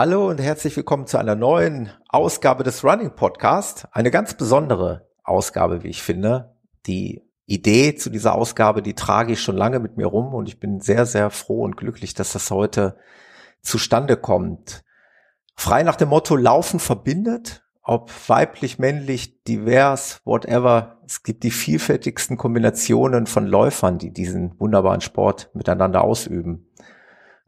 Hallo und herzlich willkommen zu einer neuen Ausgabe des Running Podcast. Eine ganz besondere Ausgabe, wie ich finde. Die Idee zu dieser Ausgabe, die trage ich schon lange mit mir rum und ich bin sehr, sehr froh und glücklich, dass das heute zustande kommt. Frei nach dem Motto Laufen verbindet, ob weiblich, männlich, divers, whatever. Es gibt die vielfältigsten Kombinationen von Läufern, die diesen wunderbaren Sport miteinander ausüben.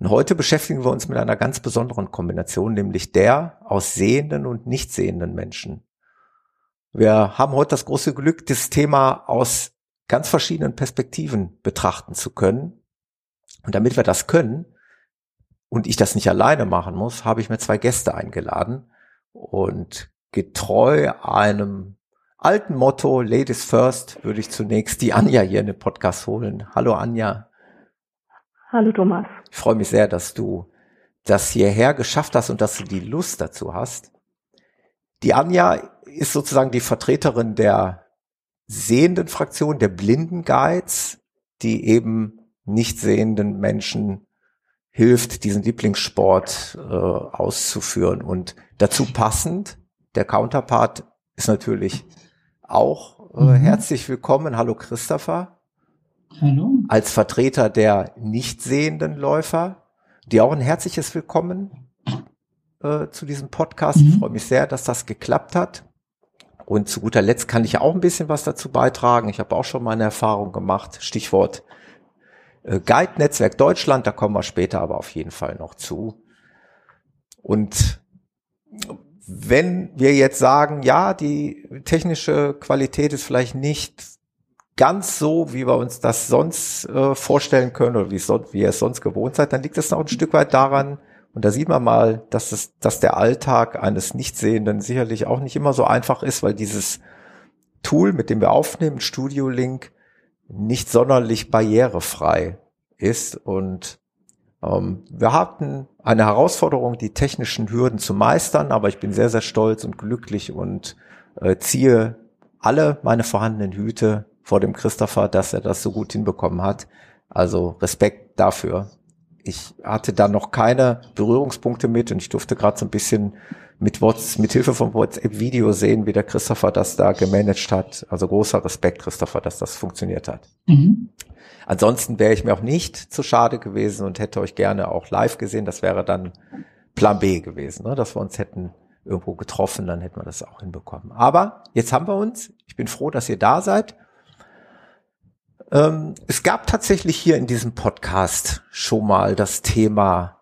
Und heute beschäftigen wir uns mit einer ganz besonderen Kombination, nämlich der aus sehenden und nicht sehenden Menschen. Wir haben heute das große Glück, das Thema aus ganz verschiedenen Perspektiven betrachten zu können. Und damit wir das können und ich das nicht alleine machen muss, habe ich mir zwei Gäste eingeladen und getreu einem alten Motto Ladies First würde ich zunächst die Anja hier in den Podcast holen. Hallo Anja. Hallo Thomas. Ich freue mich sehr, dass du das hierher geschafft hast und dass du die Lust dazu hast. Die Anja ist sozusagen die Vertreterin der sehenden Fraktion, der blinden Guides, die eben nicht sehenden Menschen hilft, diesen Lieblingssport äh, auszuführen. Und dazu passend, der Counterpart ist natürlich auch äh, mhm. herzlich willkommen. Hallo Christopher. Hallo. Als Vertreter der nicht sehenden Läufer, die auch ein herzliches Willkommen äh, zu diesem Podcast. Mhm. Ich freue mich sehr, dass das geklappt hat. Und zu guter Letzt kann ich auch ein bisschen was dazu beitragen. Ich habe auch schon meine Erfahrung gemacht. Stichwort äh, Guide Netzwerk Deutschland, da kommen wir später aber auf jeden Fall noch zu. Und wenn wir jetzt sagen, ja, die technische Qualität ist vielleicht nicht ganz so, wie wir uns das sonst äh, vorstellen können oder wie, sonst, wie ihr es sonst gewohnt seid, dann liegt es noch ein Stück weit daran, und da sieht man mal, dass es, dass der Alltag eines Nichtsehenden sicherlich auch nicht immer so einfach ist, weil dieses Tool, mit dem wir aufnehmen, Studio Link, nicht sonderlich barrierefrei ist. Und ähm, wir hatten eine Herausforderung, die technischen Hürden zu meistern, aber ich bin sehr, sehr stolz und glücklich und äh, ziehe alle meine vorhandenen Hüte vor dem Christopher, dass er das so gut hinbekommen hat. Also Respekt dafür. Ich hatte da noch keine Berührungspunkte mit und ich durfte gerade so ein bisschen mit, What's, mit Hilfe von WhatsApp-Video sehen, wie der Christopher das da gemanagt hat. Also großer Respekt, Christopher, dass das funktioniert hat. Mhm. Ansonsten wäre ich mir auch nicht zu schade gewesen und hätte euch gerne auch live gesehen. Das wäre dann Plan B gewesen, ne? dass wir uns hätten irgendwo getroffen, dann hätten wir das auch hinbekommen. Aber jetzt haben wir uns. Ich bin froh, dass ihr da seid. Ähm, es gab tatsächlich hier in diesem Podcast schon mal das Thema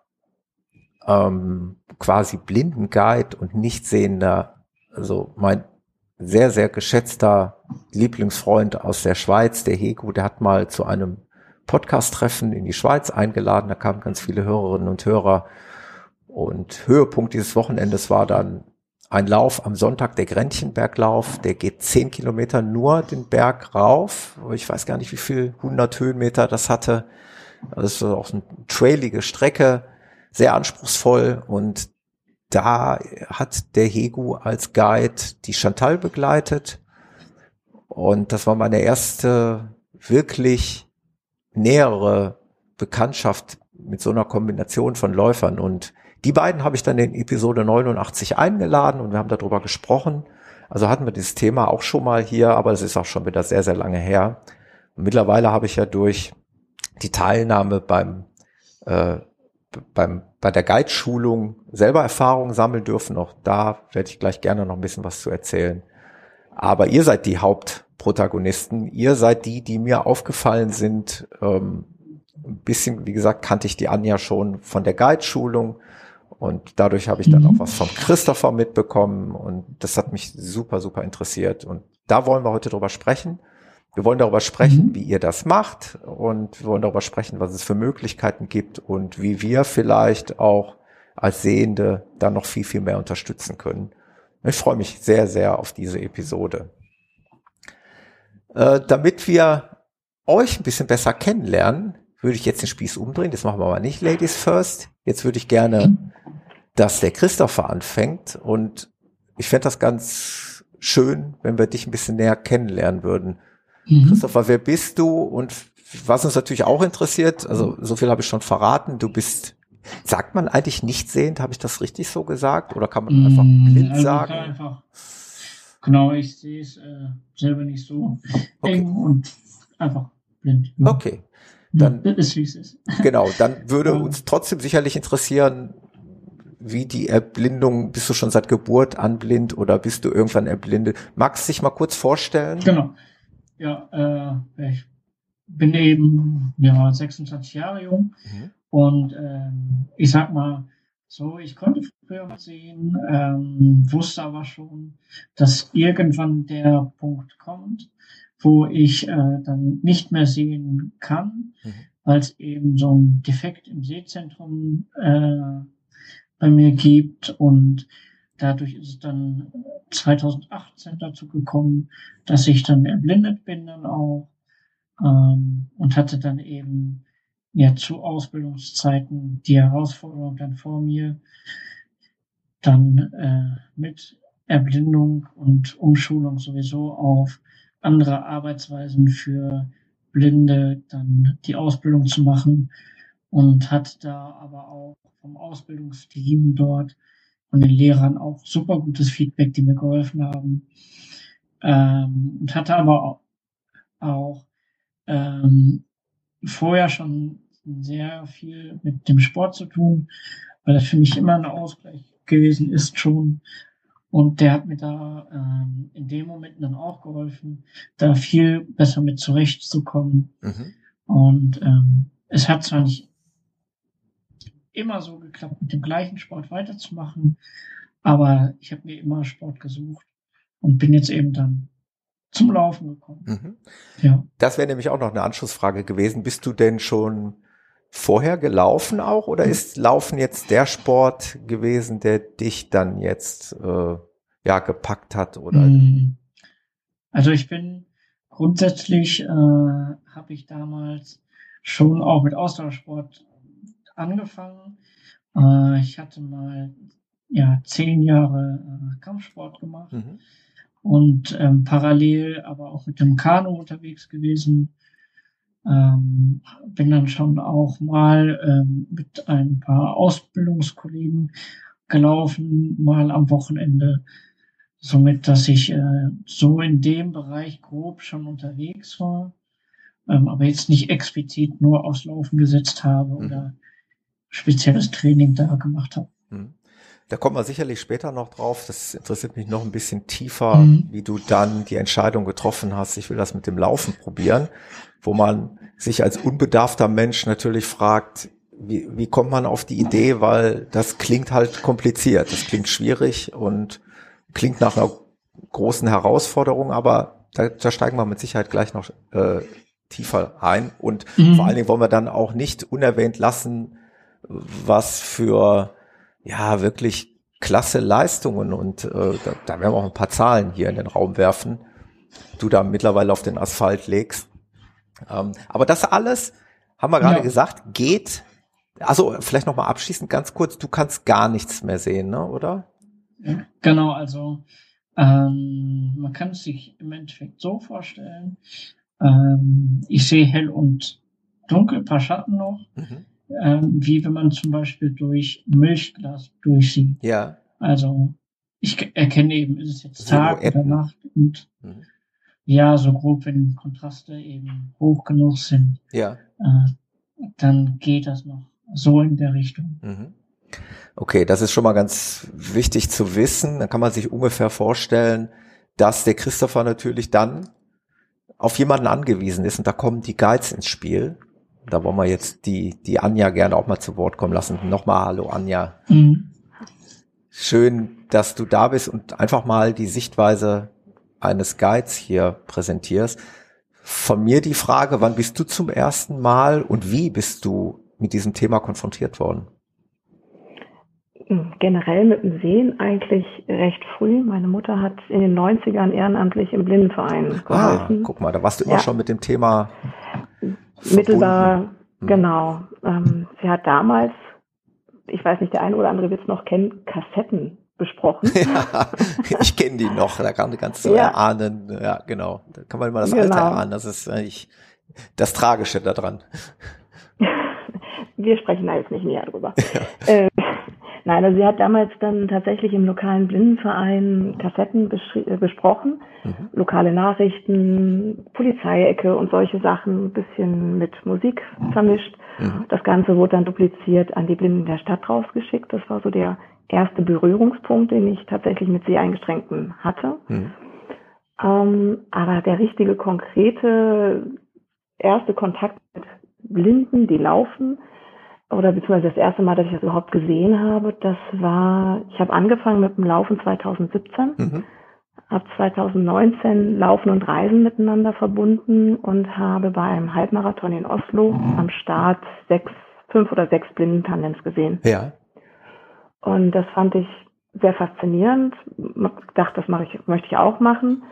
ähm, quasi Blindenguide und Nichtsehender. Also mein sehr, sehr geschätzter Lieblingsfreund aus der Schweiz, der Hego, der hat mal zu einem Podcast-Treffen in die Schweiz eingeladen. Da kamen ganz viele Hörerinnen und Hörer. Und Höhepunkt dieses Wochenendes war dann ein Lauf am Sonntag, der Gräntchenberglauf, der geht zehn Kilometer nur den Berg rauf. Ich weiß gar nicht, wie viel 100 Höhenmeter das hatte. Das ist auch eine trailige Strecke, sehr anspruchsvoll und da hat der Hegu als Guide die Chantal begleitet und das war meine erste wirklich nähere Bekanntschaft mit so einer Kombination von Läufern und die beiden habe ich dann in Episode 89 eingeladen und wir haben darüber gesprochen. Also hatten wir dieses Thema auch schon mal hier, aber es ist auch schon wieder sehr, sehr lange her. Und mittlerweile habe ich ja durch die Teilnahme beim, äh, beim bei der Guide-Schulung selber Erfahrungen sammeln dürfen. Auch da werde ich gleich gerne noch ein bisschen was zu erzählen. Aber ihr seid die Hauptprotagonisten. Ihr seid die, die mir aufgefallen sind. Ähm, ein bisschen, wie gesagt, kannte ich die Anja schon von der Guide-Schulung. Und dadurch habe ich dann auch mhm. was vom Christopher mitbekommen und das hat mich super, super interessiert. Und da wollen wir heute drüber sprechen. Wir wollen darüber sprechen, mhm. wie ihr das macht und wir wollen darüber sprechen, was es für Möglichkeiten gibt und wie wir vielleicht auch als Sehende da noch viel, viel mehr unterstützen können. Ich freue mich sehr, sehr auf diese Episode. Äh, damit wir euch ein bisschen besser kennenlernen, würde ich jetzt den Spieß umdrehen. Das machen wir aber nicht, Ladies First. Jetzt würde ich gerne, dass der Christopher anfängt und ich fände das ganz schön, wenn wir dich ein bisschen näher kennenlernen würden. Mhm. Christopher, wer bist du? Und was uns natürlich auch interessiert, also so viel habe ich schon verraten, du bist Sagt man eigentlich nicht sehend, habe ich das richtig so gesagt? Oder kann man einfach mm, blind also sagen? Einfach, genau, ich sehe es äh, selber nicht so okay. eng und einfach blind. Ja. Okay. Dann, ja, ist, wie es ist. Genau, dann würde uns trotzdem sicherlich interessieren, wie die Erblindung, bist du schon seit Geburt an blind oder bist du irgendwann erblindet? Magst du dich mal kurz vorstellen? Genau. Ja, äh, ich bin eben ja, 26 Jahre jung mhm. und ähm, ich sag mal so, ich konnte früher sehen, ähm, wusste aber schon, dass irgendwann der Punkt kommt, wo ich äh, dann nicht mehr sehen kann, mhm. weil es eben so ein Defekt im Sehzentrum äh, bei mir gibt. Und dadurch ist es dann 2018 dazu gekommen, dass ich dann erblindet bin dann auch ähm, und hatte dann eben ja zu Ausbildungszeiten die Herausforderung dann vor mir, dann äh, mit Erblindung und Umschulung sowieso auf andere Arbeitsweisen für Blinde dann die Ausbildung zu machen und hat da aber auch vom Ausbildungsteam dort und den Lehrern auch super gutes Feedback, die mir geholfen haben. Ähm, und hatte aber auch, auch ähm, vorher schon sehr viel mit dem Sport zu tun, weil das für mich immer ein Ausgleich gewesen ist schon. Und der hat mir da ähm, in dem Moment dann auch geholfen, da viel besser mit zurechtzukommen. Mhm. Und ähm, es hat zwar nicht immer so geklappt, mit dem gleichen Sport weiterzumachen, aber ich habe mir immer Sport gesucht und bin jetzt eben dann zum Laufen gekommen. Mhm. Ja. Das wäre nämlich auch noch eine Anschlussfrage gewesen. Bist du denn schon vorher gelaufen auch oder mhm. ist Laufen jetzt der Sport gewesen, der dich dann jetzt äh, ja gepackt hat oder? Mhm. Also ich bin grundsätzlich äh, habe ich damals schon auch mit Ausdauersport angefangen. Äh, ich hatte mal ja zehn Jahre äh, Kampfsport gemacht. Mhm und ähm, parallel aber auch mit dem Kanu unterwegs gewesen. Ähm, bin dann schon auch mal ähm, mit ein paar Ausbildungskollegen gelaufen, mal am Wochenende, somit dass ich äh, so in dem Bereich grob schon unterwegs war, ähm, aber jetzt nicht explizit nur aufs Laufen gesetzt habe mhm. oder spezielles Training da gemacht habe. Mhm. Da kommt man sicherlich später noch drauf. Das interessiert mich noch ein bisschen tiefer, mhm. wie du dann die Entscheidung getroffen hast, ich will das mit dem Laufen probieren, wo man sich als unbedarfter Mensch natürlich fragt, wie, wie kommt man auf die Idee, weil das klingt halt kompliziert, das klingt schwierig und klingt nach einer großen Herausforderung, aber da, da steigen wir mit Sicherheit gleich noch äh, tiefer ein und mhm. vor allen Dingen wollen wir dann auch nicht unerwähnt lassen, was für ja wirklich klasse Leistungen und äh, da, da werden wir auch ein paar Zahlen hier in den Raum werfen, du da mittlerweile auf den Asphalt legst. Ähm, aber das alles, haben wir gerade ja. gesagt, geht. Also vielleicht noch mal abschließend ganz kurz, du kannst gar nichts mehr sehen, ne, oder? Ja, genau, also ähm, man kann es sich im Endeffekt so vorstellen. Ähm, ich sehe hell und dunkel, paar Schatten noch. Mhm ähm, wie wenn man zum Beispiel durch Milchglas durchsieht. Ja. Also ich erkenne eben, ist es jetzt Tag oder Nacht und mhm. ja, so grob, wenn Kontraste eben hoch genug sind, ja. Äh, dann geht das noch so in der Richtung. Mhm. Okay, das ist schon mal ganz wichtig zu wissen. Da kann man sich ungefähr vorstellen, dass der Christopher natürlich dann auf jemanden angewiesen ist und da kommen die Guides ins Spiel. Da wollen wir jetzt die, die Anja gerne auch mal zu Wort kommen lassen. Nochmal Hallo Anja. Mhm. Schön, dass du da bist und einfach mal die Sichtweise eines Guides hier präsentierst. Von mir die Frage, wann bist du zum ersten Mal und wie bist du mit diesem Thema konfrontiert worden? Generell mit dem Sehen eigentlich recht früh. Meine Mutter hat in den 90ern ehrenamtlich im Blindenverein ah, geholfen. Ah, guck mal, da warst du immer ja. schon mit dem Thema Mittelbar, hm. genau. Ähm, sie hat damals, ich weiß nicht, der eine oder andere wird es noch kennen, Kassetten besprochen. Ja, ich kenne die noch, da kann, kannst du ja. erahnen, ja genau, da kann man immer das genau. Alter erahnen, das ist eigentlich das Tragische daran. wir sprechen da jetzt nicht näher drüber. Ja. Nein, also sie hat damals dann tatsächlich im lokalen Blindenverein Kassetten äh, besprochen, mhm. lokale Nachrichten, Polizeiecke und solche Sachen, ein bisschen mit Musik vermischt. Mhm. Das Ganze wurde dann dupliziert an die Blinden der Stadt rausgeschickt. Das war so der erste Berührungspunkt, den ich tatsächlich mit Seheingeschränkten hatte. Mhm. Ähm, aber der richtige, konkrete erste Kontakt mit Blinden, die laufen, oder beziehungsweise das erste Mal, dass ich das überhaupt gesehen habe, das war, ich habe angefangen mit dem Laufen 2017, mhm. habe 2019 Laufen und Reisen miteinander verbunden und habe bei einem Halbmarathon in Oslo mhm. am Start sechs, fünf oder sechs Blindentandems gesehen. Ja. Und das fand ich sehr faszinierend. Dachte, das mache ich, möchte ich auch machen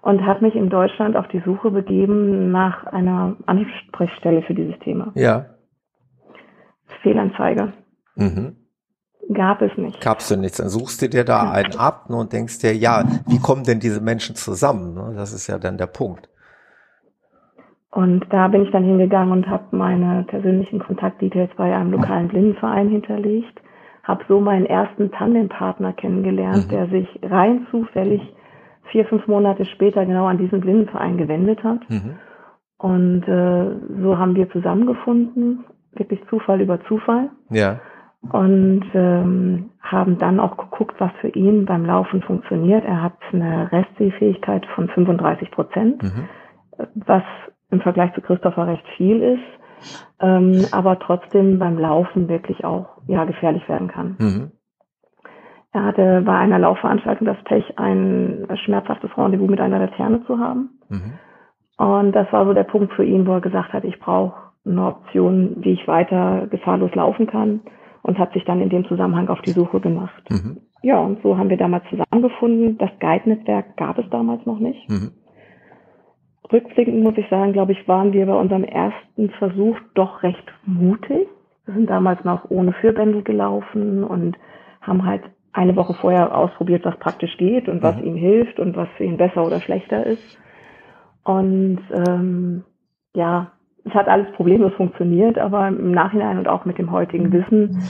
und habe mich in Deutschland auf die Suche begeben nach einer Ansprechstelle für dieses Thema. Ja. Fehlanzeige. Mhm. Gab es nicht. Gab's du nichts. Dann suchst du dir da einen ab und denkst dir, ja, wie kommen denn diese Menschen zusammen? Ne? Das ist ja dann der Punkt. Und da bin ich dann hingegangen und habe meine persönlichen Kontaktdetails bei einem lokalen Blindenverein hinterlegt, habe so meinen ersten Tandempartner kennengelernt, mhm. der sich rein zufällig vier, fünf Monate später genau an diesen Blindenverein gewendet hat. Mhm. Und äh, so haben wir zusammengefunden wirklich Zufall über Zufall. Ja. Und ähm, haben dann auch geguckt, was für ihn beim Laufen funktioniert. Er hat eine Restsehfähigkeit von 35 Prozent, mhm. was im Vergleich zu Christopher recht viel ist, ähm, aber trotzdem beim Laufen wirklich auch ja gefährlich werden kann. Mhm. Er hatte bei einer Laufveranstaltung das Pech, ein schmerzhaftes Rendezvous mit einer Laterne zu haben. Mhm. Und das war so der Punkt für ihn, wo er gesagt hat, ich brauche eine Option, wie ich weiter gefahrlos laufen kann und hat sich dann in dem Zusammenhang auf die Suche gemacht. Mhm. Ja, und so haben wir damals zusammengefunden. Das Guide-Netzwerk gab es damals noch nicht. Mhm. Rückblickend muss ich sagen, glaube ich, waren wir bei unserem ersten Versuch doch recht mutig. Wir sind damals noch ohne Fürbändel gelaufen und haben halt eine Woche vorher ausprobiert, was praktisch geht und was mhm. ihm hilft und was für ihn besser oder schlechter ist. Und ähm, ja, es hat alles problemlos funktioniert, aber im Nachhinein und auch mit dem heutigen Wissen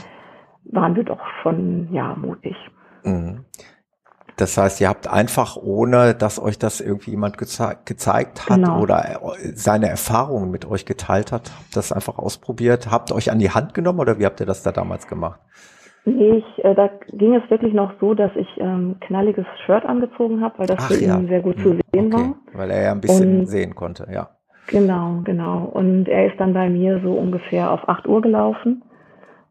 waren wir doch schon, ja, mutig. Mhm. Das heißt, ihr habt einfach, ohne dass euch das irgendwie jemand geze gezeigt hat genau. oder äh, seine Erfahrungen mit euch geteilt hat, habt das einfach ausprobiert, habt euch an die Hand genommen oder wie habt ihr das da damals gemacht? Nee, ich, äh, da ging es wirklich noch so, dass ich ähm, knalliges Shirt angezogen habe, weil das Ach, für ja. ihn sehr gut zu hm, sehen okay. war. Weil er ja ein bisschen und sehen konnte, ja. Genau, genau. Und er ist dann bei mir so ungefähr auf 8 Uhr gelaufen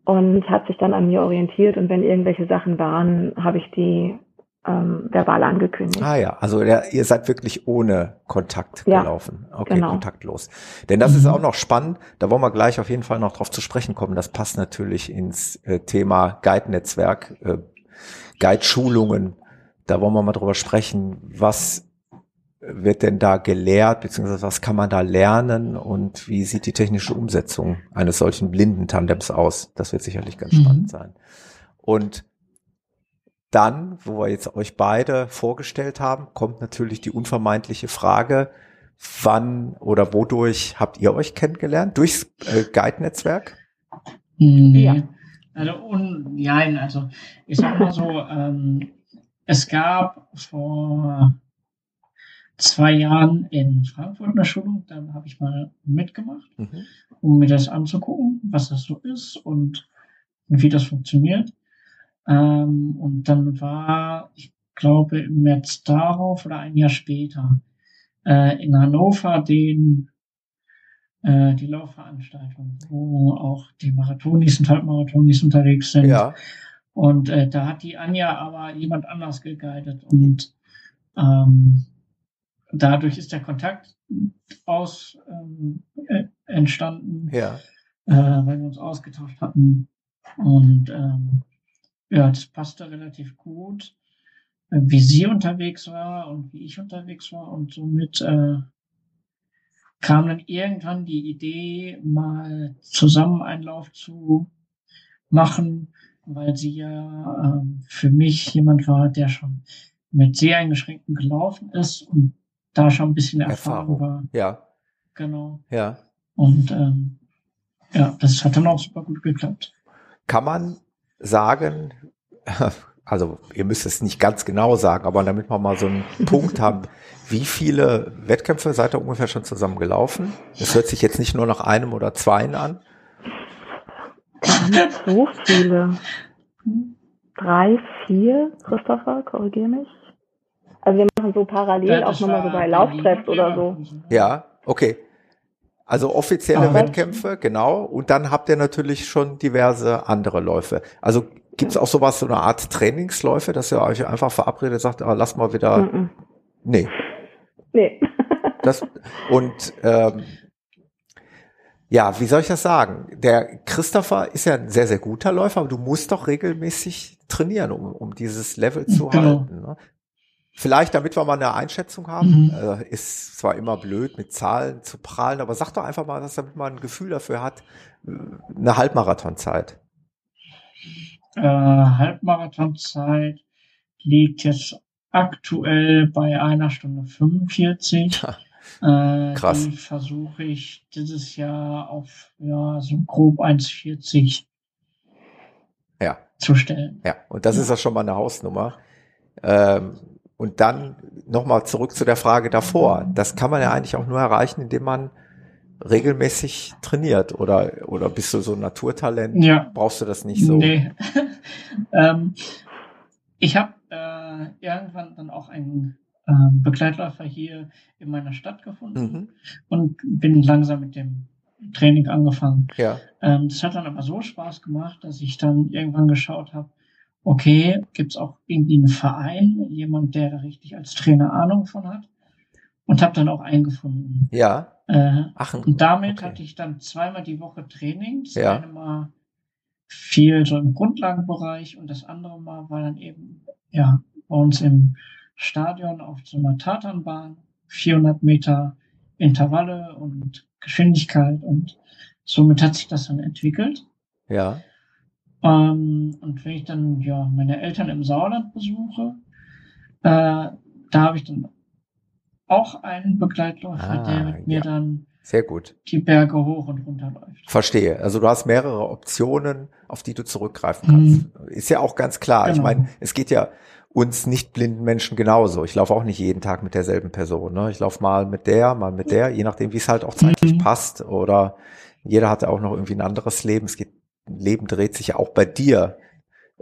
und hat sich dann an mir orientiert. Und wenn irgendwelche Sachen waren, habe ich die ähm, verbal angekündigt. Ah ja, also der, ihr seid wirklich ohne Kontakt ja, gelaufen. Okay, genau. kontaktlos. Denn das mhm. ist auch noch spannend, da wollen wir gleich auf jeden Fall noch drauf zu sprechen kommen. Das passt natürlich ins äh, Thema Guide-Netzwerk, äh, Guide-Schulungen. Da wollen wir mal drüber sprechen, was wird denn da gelehrt, beziehungsweise was kann man da lernen und wie sieht die technische Umsetzung eines solchen blinden Tandems aus? Das wird sicherlich ganz mhm. spannend sein. Und dann, wo wir jetzt euch beide vorgestellt haben, kommt natürlich die unvermeidliche Frage, wann oder wodurch habt ihr euch kennengelernt? Durchs äh, Guide-Netzwerk? Nee. Ja. Also, un, ja, also ich sag mal so, ähm, es gab vor zwei Jahren in Frankfurt eine Schulung, da habe ich mal mitgemacht, mhm. um mir das anzugucken, was das so ist und wie das funktioniert. Ähm, und dann war, ich glaube, im März darauf oder ein Jahr später äh, in Hannover den äh, die Laufveranstaltung, wo auch die Marathonis und Halbmarathonis unterwegs sind. Ja. Und äh, da hat die Anja aber jemand anders geguidet und ähm, dadurch ist der Kontakt aus ähm, äh, entstanden, ja. äh, weil wir uns ausgetauscht hatten. Und ähm, ja, das passte relativ gut, äh, wie sie unterwegs war und wie ich unterwegs war. Und somit äh, kam dann irgendwann die Idee, mal zusammen einen Lauf zu machen, weil sie ja äh, für mich jemand war, der schon mit sehr eingeschränkten gelaufen ist und da schon ein bisschen Erfahrung, Erfahrung war. Ja. Genau. Ja. Und ähm, ja, das hat dann auch super gut geklappt. Kann man sagen, also ihr müsst es nicht ganz genau sagen, aber damit wir mal so einen Punkt haben, wie viele Wettkämpfe seid ihr ungefähr schon zusammen gelaufen? Es hört sich jetzt nicht nur nach einem oder zweien an. Nicht so viele. Drei, vier, Christopher, korrigier mich. Also wir machen so parallel ja, auch nochmal so bei Lauftreffs oder so. Ja, okay. Also offizielle Aber Wettkämpfe, genau. Und dann habt ihr natürlich schon diverse andere Läufe. Also gibt es auch sowas, so eine Art Trainingsläufe, dass ihr euch einfach verabredet sagt, ah, lass mal wieder. Mm -mm. Nee. Nee. das, und ähm, ja, wie soll ich das sagen? Der Christopher ist ja ein sehr, sehr guter Läufer, aber du musst doch regelmäßig trainieren, um, um dieses Level zu genau. halten. Ne? Vielleicht, damit wir mal eine Einschätzung haben, mhm. äh, ist zwar immer blöd, mit Zahlen zu prahlen, aber sag doch einfach mal, dass damit man ein Gefühl dafür hat, eine Halbmarathonzeit. Äh, Halbmarathonzeit liegt jetzt aktuell bei einer Stunde 45. Äh, Krass. Die versuche ich dieses Jahr auf ja so grob 1,40 ja. zu stellen. Ja, und das ja. ist ja schon mal eine Hausnummer. Ähm, und dann nochmal zurück zu der Frage davor. Das kann man ja eigentlich auch nur erreichen, indem man regelmäßig trainiert oder oder bist du so ein Naturtalent? Ja. Brauchst du das nicht so? Nee. ähm, ich habe äh, irgendwann dann auch einen äh, Begleitläufer hier in meiner Stadt gefunden mhm. und bin langsam mit dem Training angefangen. Ja. Ähm, das hat dann aber so Spaß gemacht, dass ich dann irgendwann geschaut habe, okay, gibt's auch irgendwie einen Verein, jemand, der da richtig als Trainer Ahnung von hat? Und habe dann auch eingefunden. Ja. Äh, Ach, und damit okay. hatte ich dann zweimal die Woche Training. Das ja. eine Mal viel so im Grundlagenbereich und das andere Mal war dann eben ja bei uns im Stadion auf so einer Tatanbahn, 400 Meter Intervalle und Geschwindigkeit und somit hat sich das dann entwickelt. Ja. Ähm, und wenn ich dann ja meine Eltern im Sauerland besuche, äh, da habe ich dann auch einen Begleitläufer, ah, der mit mir dann sehr gut. die Berge hoch und runter läuft. Verstehe. Also du hast mehrere Optionen, auf die du zurückgreifen kannst. Mhm. Ist ja auch ganz klar. Genau. Ich meine, es geht ja uns nicht blinden Menschen genauso. Ich laufe auch nicht jeden Tag mit derselben Person. Ne? Ich laufe mal mit der, mal mit der, je nachdem, wie es halt auch zeitlich mhm. passt. Oder jeder hat ja auch noch irgendwie ein anderes Leben. Es geht Leben dreht sich ja auch bei dir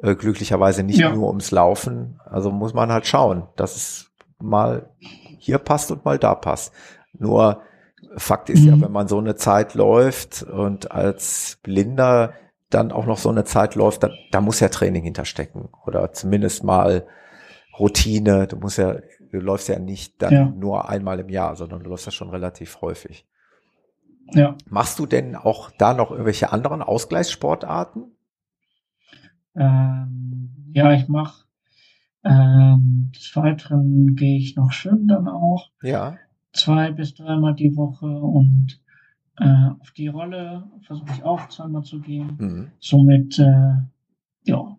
äh, glücklicherweise nicht ja. nur ums Laufen. Also muss man halt schauen, dass es mal hier passt und mal da passt. Nur Fakt ist mhm. ja, wenn man so eine Zeit läuft und als Blinder dann auch noch so eine Zeit läuft, da, da muss ja Training hinterstecken oder zumindest mal Routine. Du musst ja, du läufst ja nicht dann ja. nur einmal im Jahr, sondern du läufst ja schon relativ häufig. Ja. Machst du denn auch da noch irgendwelche anderen Ausgleichssportarten? Ähm, ja, ich mache ähm, des Weiteren gehe ich noch schwimmen dann auch. Ja. Zwei bis dreimal die Woche und äh, auf die Rolle versuche ich auch zweimal zu gehen. Mhm. Somit äh, ja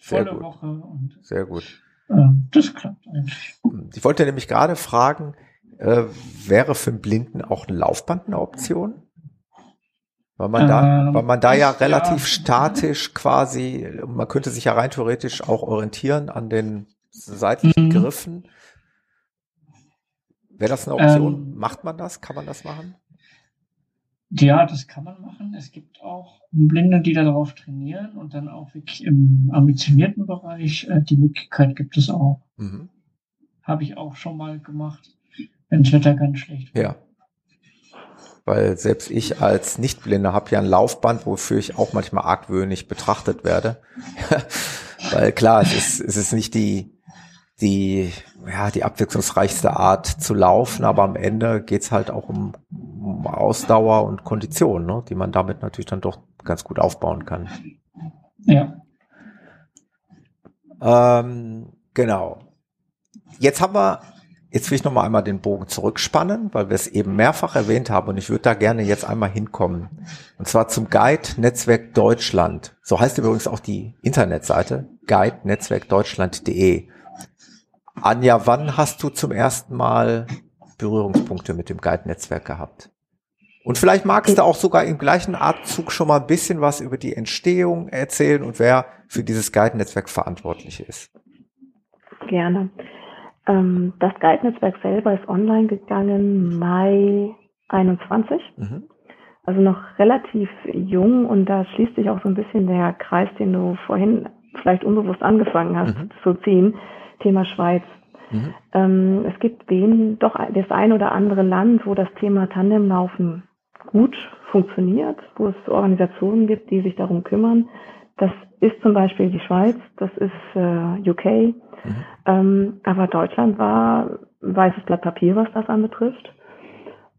volle Woche und sehr gut. Äh, das klappt eigentlich. Ich wollte nämlich gerade fragen, äh, wäre für einen Blinden auch ein Laufband eine Option? Weil man da, ähm, weil man da ja relativ ja. statisch quasi, man könnte sich ja rein theoretisch auch orientieren an den seitlichen mhm. Griffen. Wäre das eine Option? Ähm, Macht man das? Kann man das machen? Ja, das kann man machen. Es gibt auch Blinde, die darauf trainieren und dann auch wirklich im ambitionierten Bereich äh, die Möglichkeit gibt es auch. Mhm. Habe ich auch schon mal gemacht das Wetter ganz schlecht. Ja. Weil selbst ich als Nichtblinder habe ja ein Laufband, wofür ich auch manchmal argwöhnig betrachtet werde. Weil klar, es ist, es ist nicht die, die, ja, die abwechslungsreichste Art zu laufen, aber am Ende geht's halt auch um, um Ausdauer und Kondition, ne, die man damit natürlich dann doch ganz gut aufbauen kann. Ja. Ähm, genau. Jetzt haben wir Jetzt will ich noch mal einmal den Bogen zurückspannen, weil wir es eben mehrfach erwähnt haben und ich würde da gerne jetzt einmal hinkommen. Und zwar zum Guide Netzwerk Deutschland. So heißt übrigens auch die Internetseite guidenetzwerkdeutschland.de. Anja, wann hast du zum ersten Mal Berührungspunkte mit dem Guide Netzwerk gehabt? Und vielleicht magst du auch sogar im gleichen Atemzug schon mal ein bisschen was über die Entstehung erzählen und wer für dieses Guide-Netzwerk verantwortlich ist. Gerne. Ähm, das Guide-Netzwerk selber ist online gegangen Mai 21. Mhm. Also noch relativ jung und da schließt sich auch so ein bisschen der Kreis, den du vorhin vielleicht unbewusst angefangen hast mhm. zu ziehen. Thema Schweiz. Mhm. Ähm, es gibt wen, doch das ein oder andere Land, wo das Thema Tandemlaufen gut funktioniert, wo es Organisationen gibt, die sich darum kümmern. Das ist zum Beispiel die Schweiz, das ist äh, UK, mhm. ähm, aber Deutschland war ein weißes Blatt Papier, was das anbetrifft.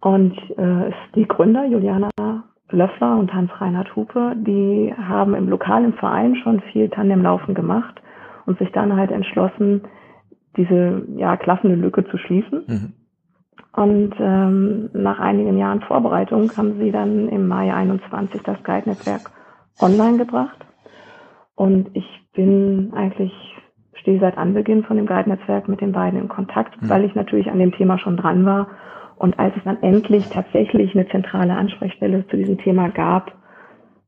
Und äh, die Gründer, Juliana Löffler und Hans-Reinhard Hupe, die haben im lokalen Verein schon viel Tandemlaufen gemacht und sich dann halt entschlossen, diese ja klaffende Lücke zu schließen. Mhm. Und ähm, nach einigen Jahren Vorbereitung haben sie dann im Mai 21 das Guide-Netzwerk online gebracht. Und ich bin eigentlich, stehe seit Anbeginn von dem Guide-Netzwerk mit den beiden in Kontakt, mhm. weil ich natürlich an dem Thema schon dran war. Und als es dann endlich tatsächlich eine zentrale Ansprechstelle zu diesem Thema gab,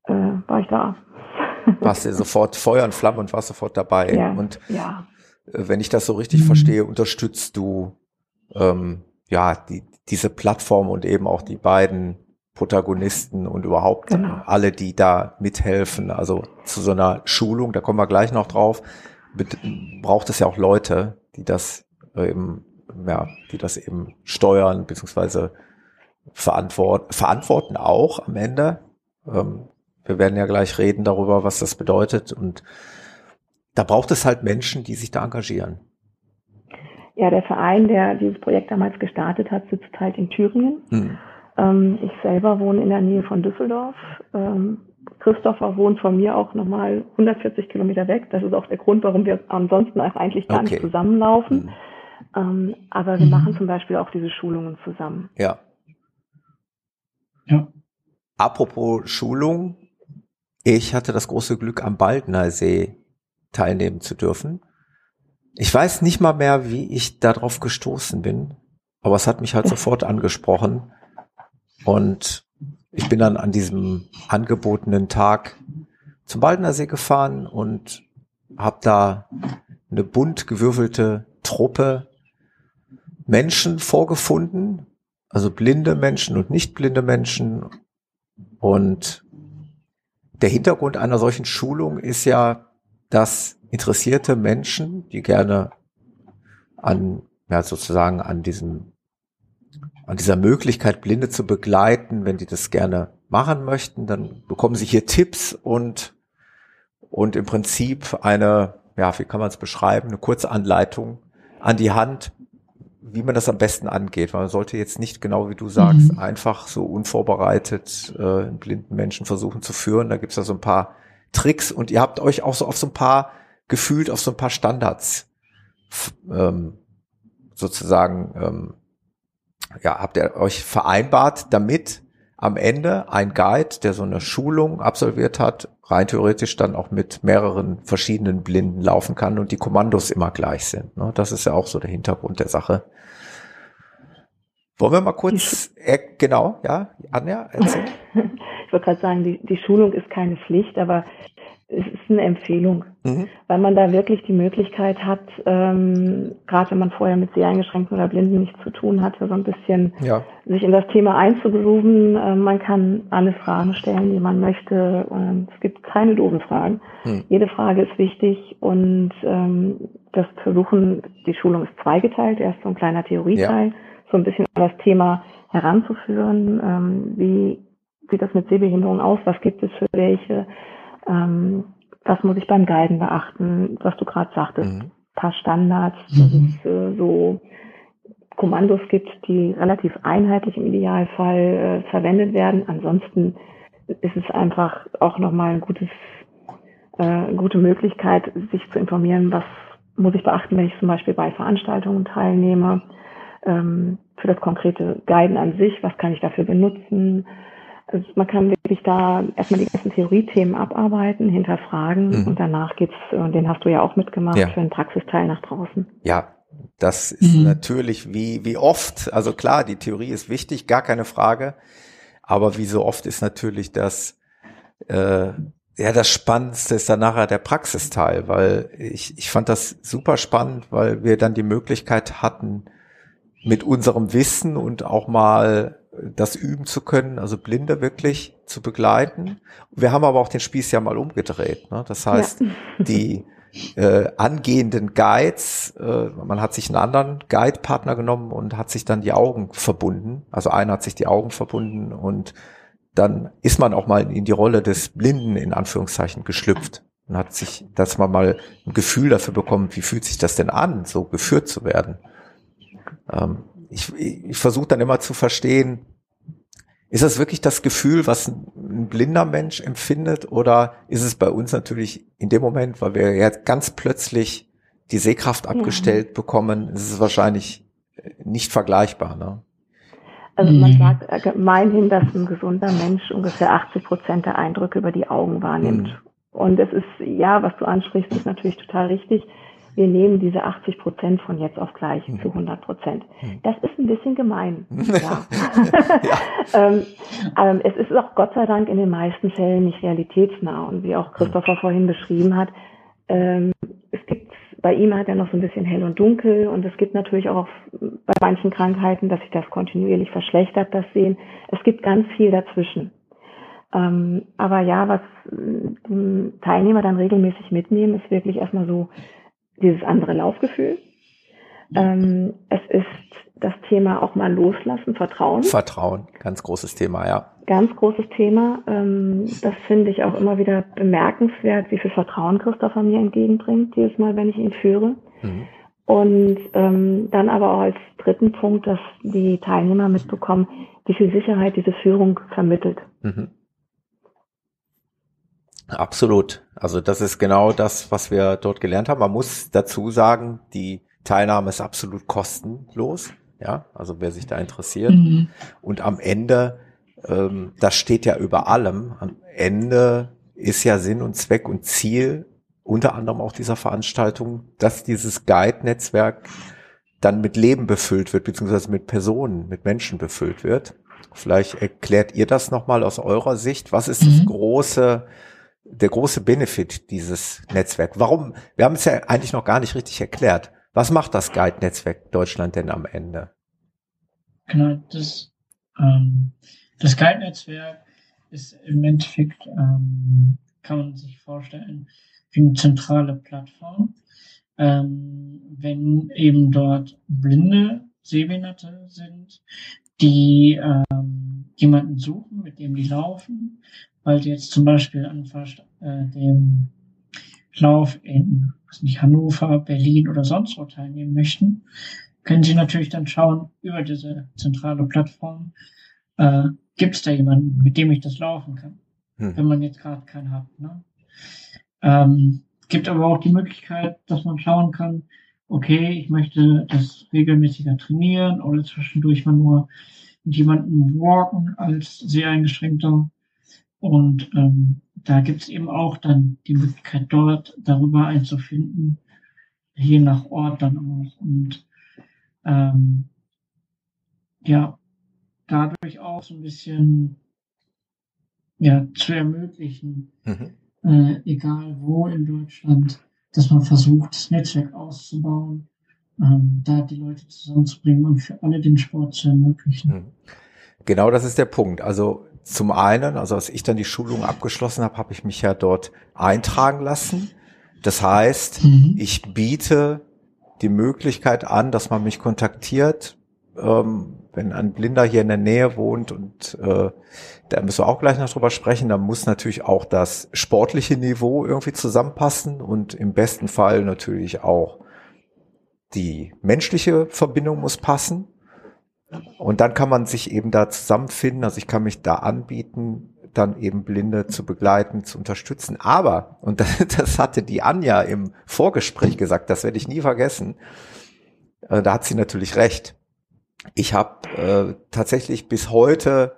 äh, war ich da. Warst du sofort Feuer und Flamme und warst sofort dabei. Ja, und ja. Äh, wenn ich das so richtig mhm. verstehe, unterstützt du ähm, ja die, diese Plattform und eben auch die beiden Protagonisten und überhaupt genau. alle, die da mithelfen. Also zu so einer Schulung, da kommen wir gleich noch drauf, braucht es ja auch Leute, die das eben, ja, die das eben steuern, beziehungsweise verantworten, verantworten auch am Ende. Ähm, wir werden ja gleich reden darüber, was das bedeutet und da braucht es halt Menschen, die sich da engagieren. Ja, der Verein, der dieses Projekt damals gestartet hat, sitzt halt in Thüringen. Hm. Ähm, ich selber wohne in der Nähe von Düsseldorf. Ähm, Christopher wohnt von mir auch nochmal 140 Kilometer weg. Das ist auch der Grund, warum wir ansonsten eigentlich gar okay. nicht zusammenlaufen. Hm. Ähm, aber wir hm. machen zum Beispiel auch diese Schulungen zusammen. Ja. Ja. Apropos Schulung, ich hatte das große Glück, am Baldner See teilnehmen zu dürfen. Ich weiß nicht mal mehr, wie ich darauf gestoßen bin, aber es hat mich halt sofort angesprochen. Und ich bin dann an diesem angebotenen Tag zum Baldner See gefahren und habe da eine bunt gewürfelte Truppe Menschen vorgefunden, also blinde Menschen und nicht blinde Menschen. Und der Hintergrund einer solchen Schulung ist ja, dass interessierte Menschen, die gerne an, ja, sozusagen an diesem, an dieser Möglichkeit, Blinde zu begleiten, wenn die das gerne machen möchten, dann bekommen sie hier Tipps und, und im Prinzip eine, ja, wie kann man es beschreiben, eine kurze Anleitung an die Hand, wie man das am besten angeht. Weil man sollte jetzt nicht genau wie du sagst, mhm. einfach so unvorbereitet äh, einen blinden Menschen versuchen zu führen. Da gibt's ja so ein paar Tricks und ihr habt euch auch so auf so ein paar gefühlt auf so ein paar Standards ähm, sozusagen ähm, ja habt ihr euch vereinbart, damit am Ende ein Guide, der so eine Schulung absolviert hat, rein theoretisch dann auch mit mehreren verschiedenen Blinden laufen kann und die Kommandos immer gleich sind. Ne? Das ist ja auch so der Hintergrund der Sache. Wollen wir mal kurz, äh, genau, ja, Anja, erzählen. Ich wollte gerade sagen, die, die Schulung ist keine Pflicht, aber es ist eine Empfehlung, mhm. weil man da wirklich die Möglichkeit hat, ähm, gerade wenn man vorher mit sehr eingeschränkten oder Blinden nichts zu tun hatte, so ein bisschen ja. sich in das Thema einzugrooven. Äh, man kann alle Fragen stellen, die man möchte. Und es gibt keine doofen Fragen. Mhm. Jede Frage ist wichtig und ähm, das Versuchen, die Schulung ist zweigeteilt. Erst so ein kleiner Theorieteil, ja. so ein bisschen an das Thema heranzuführen, ähm, wie sieht das mit Sehbehinderung aus, was gibt es für welche, ähm, was muss ich beim Guiden beachten, was du gerade sagtest, mhm. paar Standards, dass mhm. es äh, so Kommandos gibt, die relativ einheitlich im Idealfall äh, verwendet werden. Ansonsten ist es einfach auch nochmal ein gutes, äh, gute Möglichkeit, sich zu informieren, was muss ich beachten, wenn ich zum Beispiel bei Veranstaltungen teilnehme, ähm, für das konkrete Guiden an sich, was kann ich dafür benutzen, also man kann wirklich da erstmal die ganzen Theoriethemen abarbeiten, hinterfragen mhm. und danach geht's, und den hast du ja auch mitgemacht, ja. für einen Praxisteil nach draußen. Ja, das ist mhm. natürlich wie, wie oft, also klar, die Theorie ist wichtig, gar keine Frage. Aber wie so oft ist natürlich das, äh, ja, das Spannendste ist dann nachher der Praxisteil, weil ich, ich fand das super spannend, weil wir dann die Möglichkeit hatten, mit unserem Wissen und auch mal das üben zu können, also Blinde wirklich zu begleiten. Wir haben aber auch den Spieß ja mal umgedreht. Ne? Das heißt, ja. die äh, angehenden Guides, äh, man hat sich einen anderen Guide-Partner genommen und hat sich dann die Augen verbunden. Also einer hat sich die Augen verbunden und dann ist man auch mal in die Rolle des Blinden in Anführungszeichen geschlüpft und hat sich, dass man mal ein Gefühl dafür bekommt, wie fühlt sich das denn an, so geführt zu werden. Ähm, ich, ich versuche dann immer zu verstehen, ist das wirklich das Gefühl, was ein blinder Mensch empfindet oder ist es bei uns natürlich in dem Moment, weil wir jetzt ganz plötzlich die Sehkraft abgestellt ja. bekommen, ist es wahrscheinlich nicht vergleichbar. Ne? Also man mhm. sagt gemeinhin, dass ein gesunder Mensch ungefähr 80 Prozent der Eindrücke über die Augen wahrnimmt. Mhm. Und es ist, ja, was du ansprichst, ist natürlich total richtig wir nehmen diese 80 Prozent von jetzt auf gleich mhm. zu 100 Prozent. Mhm. Das ist ein bisschen gemein. Ja. ja. ähm, ähm, es ist auch Gott sei Dank in den meisten Fällen nicht realitätsnah. Und wie auch Christopher mhm. vorhin beschrieben hat, ähm, es gibt, bei ihm hat er noch so ein bisschen hell und dunkel und es gibt natürlich auch bei manchen Krankheiten, dass sich das kontinuierlich verschlechtert, das Sehen. Es gibt ganz viel dazwischen. Ähm, aber ja, was die Teilnehmer dann regelmäßig mitnehmen, ist wirklich erstmal so dieses andere Laufgefühl. Ähm, es ist das Thema auch mal loslassen, Vertrauen. Vertrauen, ganz großes Thema, ja. Ganz großes Thema. Ähm, das finde ich auch immer wieder bemerkenswert, wie viel Vertrauen Christopher mir entgegenbringt, jedes Mal, wenn ich ihn führe. Mhm. Und ähm, dann aber auch als dritten Punkt, dass die Teilnehmer mitbekommen, wie viel Sicherheit diese Führung vermittelt. Mhm. Absolut. Also das ist genau das, was wir dort gelernt haben. Man muss dazu sagen, die Teilnahme ist absolut kostenlos. Ja, also wer sich da interessiert. Mhm. Und am Ende, ähm, das steht ja über allem. Am Ende ist ja Sinn und Zweck und Ziel unter anderem auch dieser Veranstaltung, dass dieses Guide-Netzwerk dann mit Leben befüllt wird, beziehungsweise mit Personen, mit Menschen befüllt wird. Vielleicht erklärt ihr das nochmal aus eurer Sicht. Was ist mhm. das große der große Benefit dieses Netzwerk? Warum? Wir haben es ja eigentlich noch gar nicht richtig erklärt. Was macht das Guide-Netzwerk Deutschland denn am Ende? Genau, das, ähm, das Guide-Netzwerk ist im Endeffekt, ähm, kann man sich vorstellen, wie eine zentrale Plattform. Ähm, wenn eben dort blinde Sehbehinderte sind, die ähm, jemanden suchen, mit dem die laufen, weil sie jetzt zum Beispiel an äh, dem Lauf in was nicht, Hannover, Berlin oder sonst wo teilnehmen möchten, können Sie natürlich dann schauen über diese zentrale Plattform, äh, gibt es da jemanden, mit dem ich das laufen kann, hm. wenn man jetzt gerade keinen hat. Ne? Ähm, gibt aber auch die Möglichkeit, dass man schauen kann, okay, ich möchte das regelmäßiger trainieren oder zwischendurch mal nur mit jemandem walken als sehr eingeschränkter und ähm, da gibt es eben auch dann die Möglichkeit, dort darüber einzufinden, je nach Ort dann auch. Und ähm, ja, dadurch auch so ein bisschen ja, zu ermöglichen, mhm. äh, egal wo in Deutschland, dass man versucht, das Netzwerk auszubauen, ähm, da die Leute zusammenzubringen und für alle den Sport zu ermöglichen. Mhm. Genau das ist der Punkt. Also zum einen, also als ich dann die Schulung abgeschlossen habe, habe ich mich ja dort eintragen lassen. Das heißt, mhm. ich biete die Möglichkeit an, dass man mich kontaktiert, ähm, wenn ein Blinder hier in der Nähe wohnt und äh, da müssen wir auch gleich noch drüber sprechen, da muss natürlich auch das sportliche Niveau irgendwie zusammenpassen und im besten Fall natürlich auch die menschliche Verbindung muss passen. Und dann kann man sich eben da zusammenfinden. Also ich kann mich da anbieten, dann eben Blinde zu begleiten, zu unterstützen. Aber, und das, hatte die Anja im Vorgespräch gesagt, das werde ich nie vergessen, äh, da hat sie natürlich recht. Ich habe äh, tatsächlich bis heute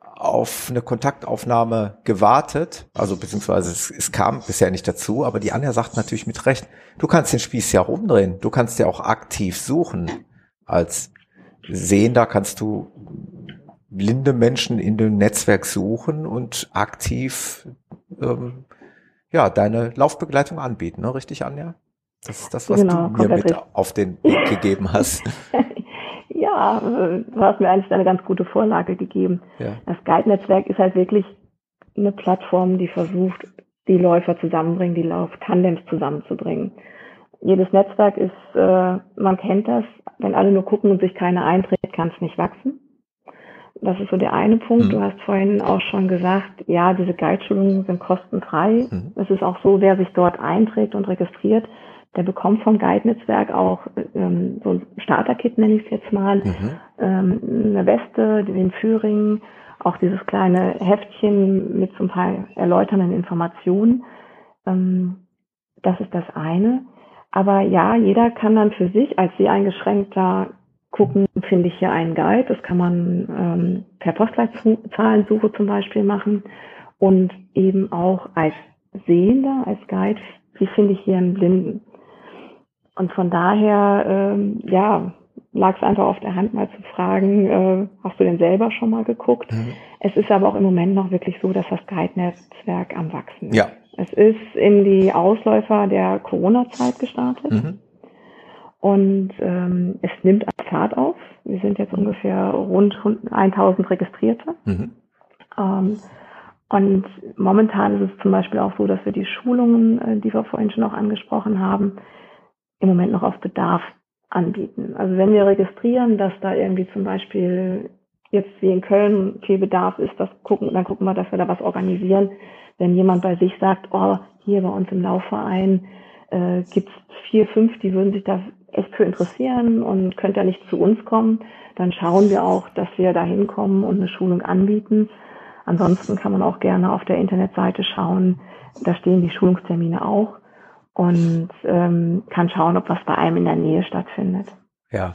auf eine Kontaktaufnahme gewartet, also beziehungsweise es, es, kam bisher nicht dazu, aber die Anja sagt natürlich mit Recht, du kannst den Spieß ja rumdrehen, du kannst ja auch aktiv suchen als Sehender kannst du blinde Menschen in dem Netzwerk suchen und aktiv ähm, ja deine Laufbegleitung anbieten, ne? richtig, Anja? Das ist das, was genau, du mir mit richtig. auf den Weg gegeben hast. ja, du hast mir eigentlich eine ganz gute Vorlage gegeben. Ja. Das Guide-Netzwerk ist halt wirklich eine Plattform, die versucht, die Läufer zusammenbringen, die Lauf-Tandems zusammenzubringen. Jedes Netzwerk ist, äh, man kennt das, wenn alle nur gucken und sich keiner einträgt, kann es nicht wachsen. Das ist so der eine Punkt. Mhm. Du hast vorhin auch schon gesagt, ja, diese Guide-Schulungen sind kostenfrei. Mhm. Es ist auch so, wer sich dort einträgt und registriert, der bekommt vom Guide-Netzwerk auch ähm, so ein Starter-Kit, nenne ich es jetzt mal, mhm. ähm, eine Weste, den Führing, auch dieses kleine Heftchen mit zum Teil erläuternden Informationen. Ähm, das ist das eine. Aber ja, jeder kann dann für sich als sehr eingeschränkter gucken, finde ich hier einen Guide. Das kann man ähm, per Postleitzahlensuche zum Beispiel machen und eben auch als Sehender, als Guide, wie finde ich hier einen Blinden. Und von daher, ähm, ja, lag es einfach auf der Hand, mal zu fragen, äh, hast du denn selber schon mal geguckt? Mhm. Es ist aber auch im Moment noch wirklich so, dass das Guide-Netzwerk am Wachsen ist. Ja. Es ist in die Ausläufer der Corona-Zeit gestartet. Mhm. Und ähm, es nimmt Fahrt auf. Wir sind jetzt ungefähr rund 1000 Registrierte. Mhm. Ähm, und momentan ist es zum Beispiel auch so, dass wir die Schulungen, äh, die wir vorhin schon auch angesprochen haben, im Moment noch auf Bedarf anbieten. Also wenn wir registrieren, dass da irgendwie zum Beispiel jetzt wie in Köln viel Bedarf ist, das gucken, dann gucken wir, dass wir da was organisieren. Wenn jemand bei sich sagt, oh, hier bei uns im Laufverein äh, gibt es vier, fünf, die würden sich da echt für interessieren und könnt ja nicht zu uns kommen, dann schauen wir auch, dass wir da hinkommen und eine Schulung anbieten. Ansonsten kann man auch gerne auf der Internetseite schauen, da stehen die Schulungstermine auch und ähm, kann schauen, ob was bei einem in der Nähe stattfindet. Ja,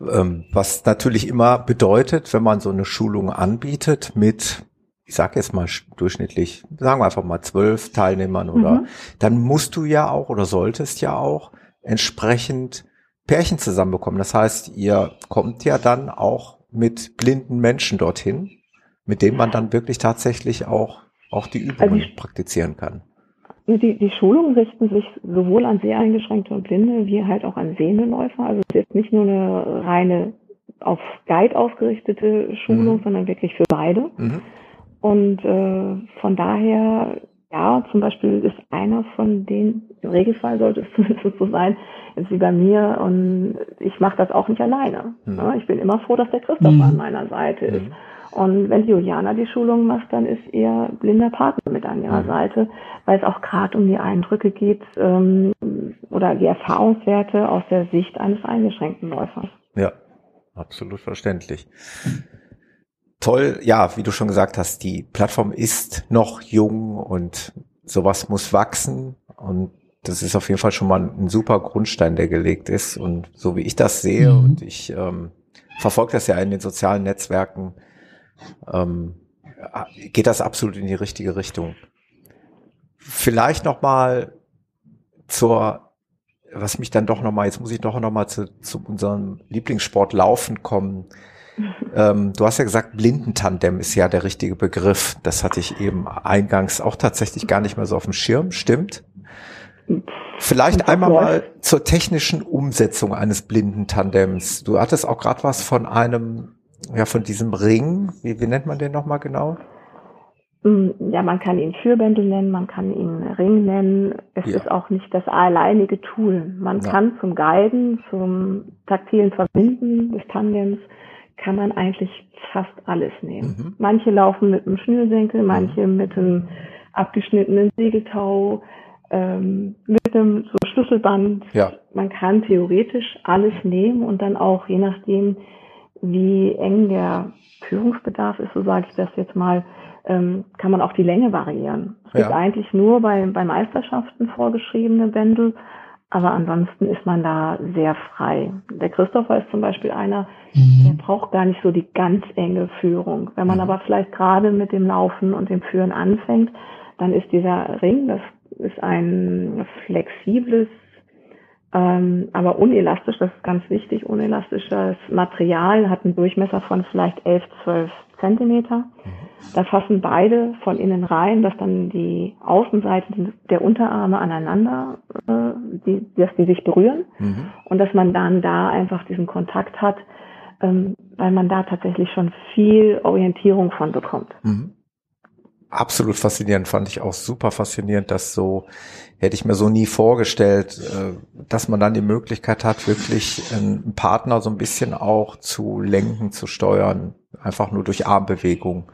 ähm, was natürlich immer bedeutet, wenn man so eine Schulung anbietet mit ich sage jetzt mal durchschnittlich, sagen wir einfach mal zwölf Teilnehmern oder, mhm. dann musst du ja auch oder solltest ja auch entsprechend Pärchen zusammenbekommen. Das heißt, ihr kommt ja dann auch mit blinden Menschen dorthin, mit denen man dann wirklich tatsächlich auch, auch die Übungen also praktizieren kann. Die, die Schulungen richten sich sowohl an sehr eingeschränkte und Blinde wie halt auch an sehende Läufer. Also es ist jetzt nicht nur eine reine auf Guide ausgerichtete Schulung, mhm. sondern wirklich für beide. Mhm. Und äh, von daher, ja, zum Beispiel ist einer von den, im Regelfall sollte es zumindest so sein, jetzt wie bei mir und ich mache das auch nicht alleine. Mhm. Ja, ich bin immer froh, dass der Christopher mhm. an meiner Seite ist. Mhm. Und wenn Juliana die Schulung macht, dann ist ihr blinder Partner mit an ihrer mhm. Seite, weil es auch gerade um die Eindrücke geht ähm, oder die Erfahrungswerte aus der Sicht eines eingeschränkten Läufers. Ja, absolut verständlich. Toll, ja, wie du schon gesagt hast, die Plattform ist noch jung und sowas muss wachsen und das ist auf jeden Fall schon mal ein super Grundstein, der gelegt ist. Und so wie ich das sehe, mhm. und ich ähm, verfolge das ja in den sozialen Netzwerken, ähm, geht das absolut in die richtige Richtung. Vielleicht noch mal zur, was mich dann doch noch mal, jetzt muss ich doch noch mal zu, zu unserem Lieblingssport Laufen kommen. Ähm, du hast ja gesagt, Blindentandem ist ja der richtige Begriff. Das hatte ich eben eingangs auch tatsächlich gar nicht mehr so auf dem Schirm. Stimmt? Vielleicht einmal mal zur technischen Umsetzung eines Blindentandems. Du hattest auch gerade was von einem ja, von diesem Ring, wie, wie nennt man den nochmal genau? Mm, ja, man kann ihn Fürbändel nennen, man kann ihn Ring nennen. Es ja. ist auch nicht das alleinige Tool. Man ja. kann zum Guiden, zum taktilen Verbinden des Tandems, kann man eigentlich fast alles nehmen. Mhm. Manche laufen mit einem Schnürsenkel, manche mhm. mit einem abgeschnittenen Segeltau, ähm, mit einem so Schlüsselband. Ja. Man kann theoretisch alles nehmen und dann auch je nachdem, wie eng der Führungsbedarf ist, so sage ich das jetzt mal, ähm, kann man auch die Länge variieren. Es gibt ja. eigentlich nur bei, bei Meisterschaften vorgeschriebene Bändel, aber ansonsten ist man da sehr frei. Der Christopher ist zum Beispiel einer, mhm. der braucht gar nicht so die ganz enge Führung. Wenn man aber vielleicht gerade mit dem Laufen und dem Führen anfängt, dann ist dieser Ring, das ist ein flexibles ähm, aber unelastisch, das ist ganz wichtig, unelastisches Material hat einen Durchmesser von vielleicht 11, 12 Zentimeter. Mhm. Da fassen beide von innen rein, dass dann die Außenseite der Unterarme aneinander, äh, die, dass die sich berühren mhm. und dass man dann da einfach diesen Kontakt hat, ähm, weil man da tatsächlich schon viel Orientierung von bekommt. Mhm absolut faszinierend, fand ich auch super faszinierend, dass so, hätte ich mir so nie vorgestellt, äh, dass man dann die Möglichkeit hat, wirklich einen Partner so ein bisschen auch zu lenken, zu steuern, einfach nur durch Armbewegung.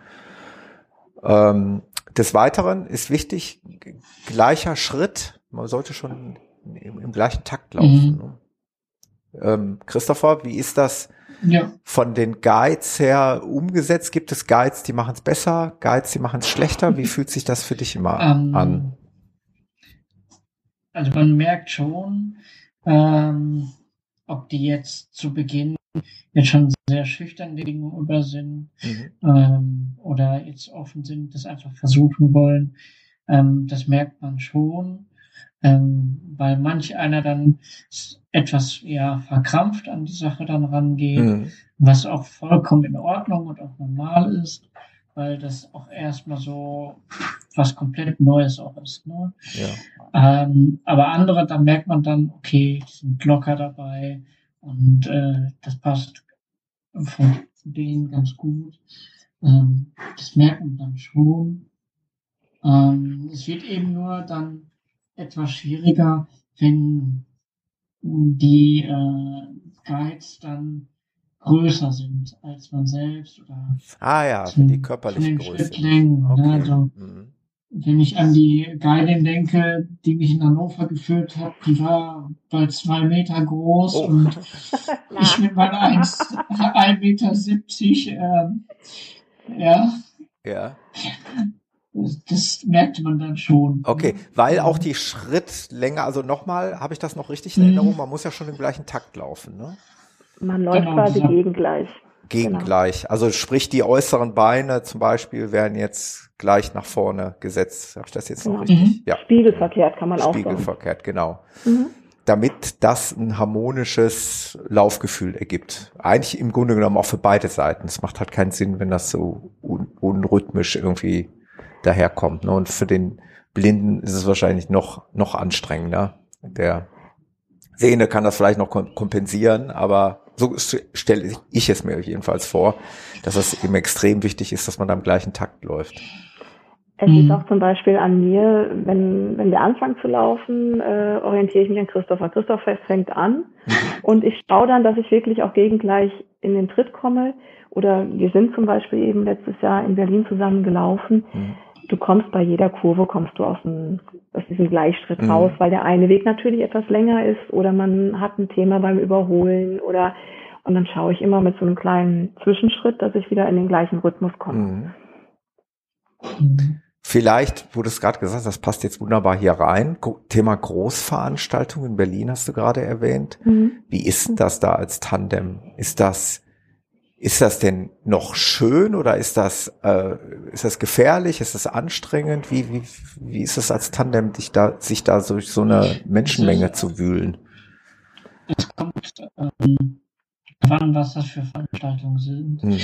Ähm, des Weiteren ist wichtig, gleicher Schritt, man sollte schon im, im gleichen Takt laufen. Mhm. Ne? Ähm, Christopher, wie ist das? ja. von den Guides her umgesetzt? Gibt es Guides, die machen es besser, Guides, die machen es schlechter? Wie fühlt sich das für dich immer ähm, an? Also man merkt schon, ähm, ob die jetzt zu Beginn jetzt schon sehr schüchtern gegenüber sind mhm. ähm, oder jetzt offen sind, das einfach versuchen wollen. Ähm, das merkt man schon ähm, weil manch einer dann etwas ja verkrampft an die Sache dann rangeht, mhm. was auch vollkommen in Ordnung und auch normal ist, weil das auch erstmal so was komplett Neues auch ist. Ne? Ja. Ähm, aber andere, da merkt man dann, okay, die sind locker dabei und äh, das passt von denen ganz gut. Ähm, das merkt man dann schon. Ähm, es wird eben nur dann etwas schwieriger, wenn die äh, Guides dann größer sind als man selbst oder ah ja, zum, die körperliche Größe. Längen, ne? okay. ne? also, mhm. Wenn ich an die Guidin denke, die mich in Hannover geführt hat, die war bei zwei Meter groß oh. und ich mit meiner 1,70 Meter, 70, ähm, ja. Ja. Das merkte man dann schon. Okay, weil auch die Schrittlänge, also nochmal, habe ich das noch richtig in mhm. Erinnerung? Man muss ja schon im gleichen Takt laufen, ne? Man läuft genau, quasi ja. gegengleich. Gegengleich. Genau. Also sprich, die äußeren Beine zum Beispiel werden jetzt gleich nach vorne gesetzt. Habe ich das jetzt genau. noch richtig? Mhm. Ja. Spiegelverkehrt kann man auch Spiegelverkehrt, genau. Mhm. Damit das ein harmonisches Laufgefühl ergibt. Eigentlich im Grunde genommen auch für beide Seiten. Es macht halt keinen Sinn, wenn das so un unrhythmisch irgendwie daherkommt. Ne? Und für den Blinden ist es wahrscheinlich noch, noch anstrengender. Der Sehende kann das vielleicht noch kompensieren, aber so stelle ich es mir jedenfalls vor, dass es eben extrem wichtig ist, dass man da im gleichen Takt läuft. Es mhm. ist auch zum Beispiel an mir, wenn, wenn wir anfangen zu laufen, äh, orientiere ich mich an Christopher. Christopher fängt an mhm. und ich schaue dann, dass ich wirklich auch gegengleich in den Tritt komme. Oder wir sind zum Beispiel eben letztes Jahr in Berlin zusammen gelaufen. Mhm du kommst bei jeder Kurve, kommst du aus, dem, aus diesem Gleichschritt mhm. raus, weil der eine Weg natürlich etwas länger ist oder man hat ein Thema beim Überholen oder und dann schaue ich immer mit so einem kleinen Zwischenschritt, dass ich wieder in den gleichen Rhythmus komme. Mhm. Vielleicht, wo du es gerade gesagt hast, das passt jetzt wunderbar hier rein. Thema Großveranstaltung in Berlin hast du gerade erwähnt. Mhm. Wie ist denn das da als Tandem? Ist das ist das denn noch schön oder ist das, äh, ist das gefährlich? Ist das anstrengend? Wie, wie, wie ist es als Tandem, dich da, sich da durch so eine Menschenmenge zu wühlen? Es kommt ähm, wann, was das für Veranstaltungen sind. Mhm.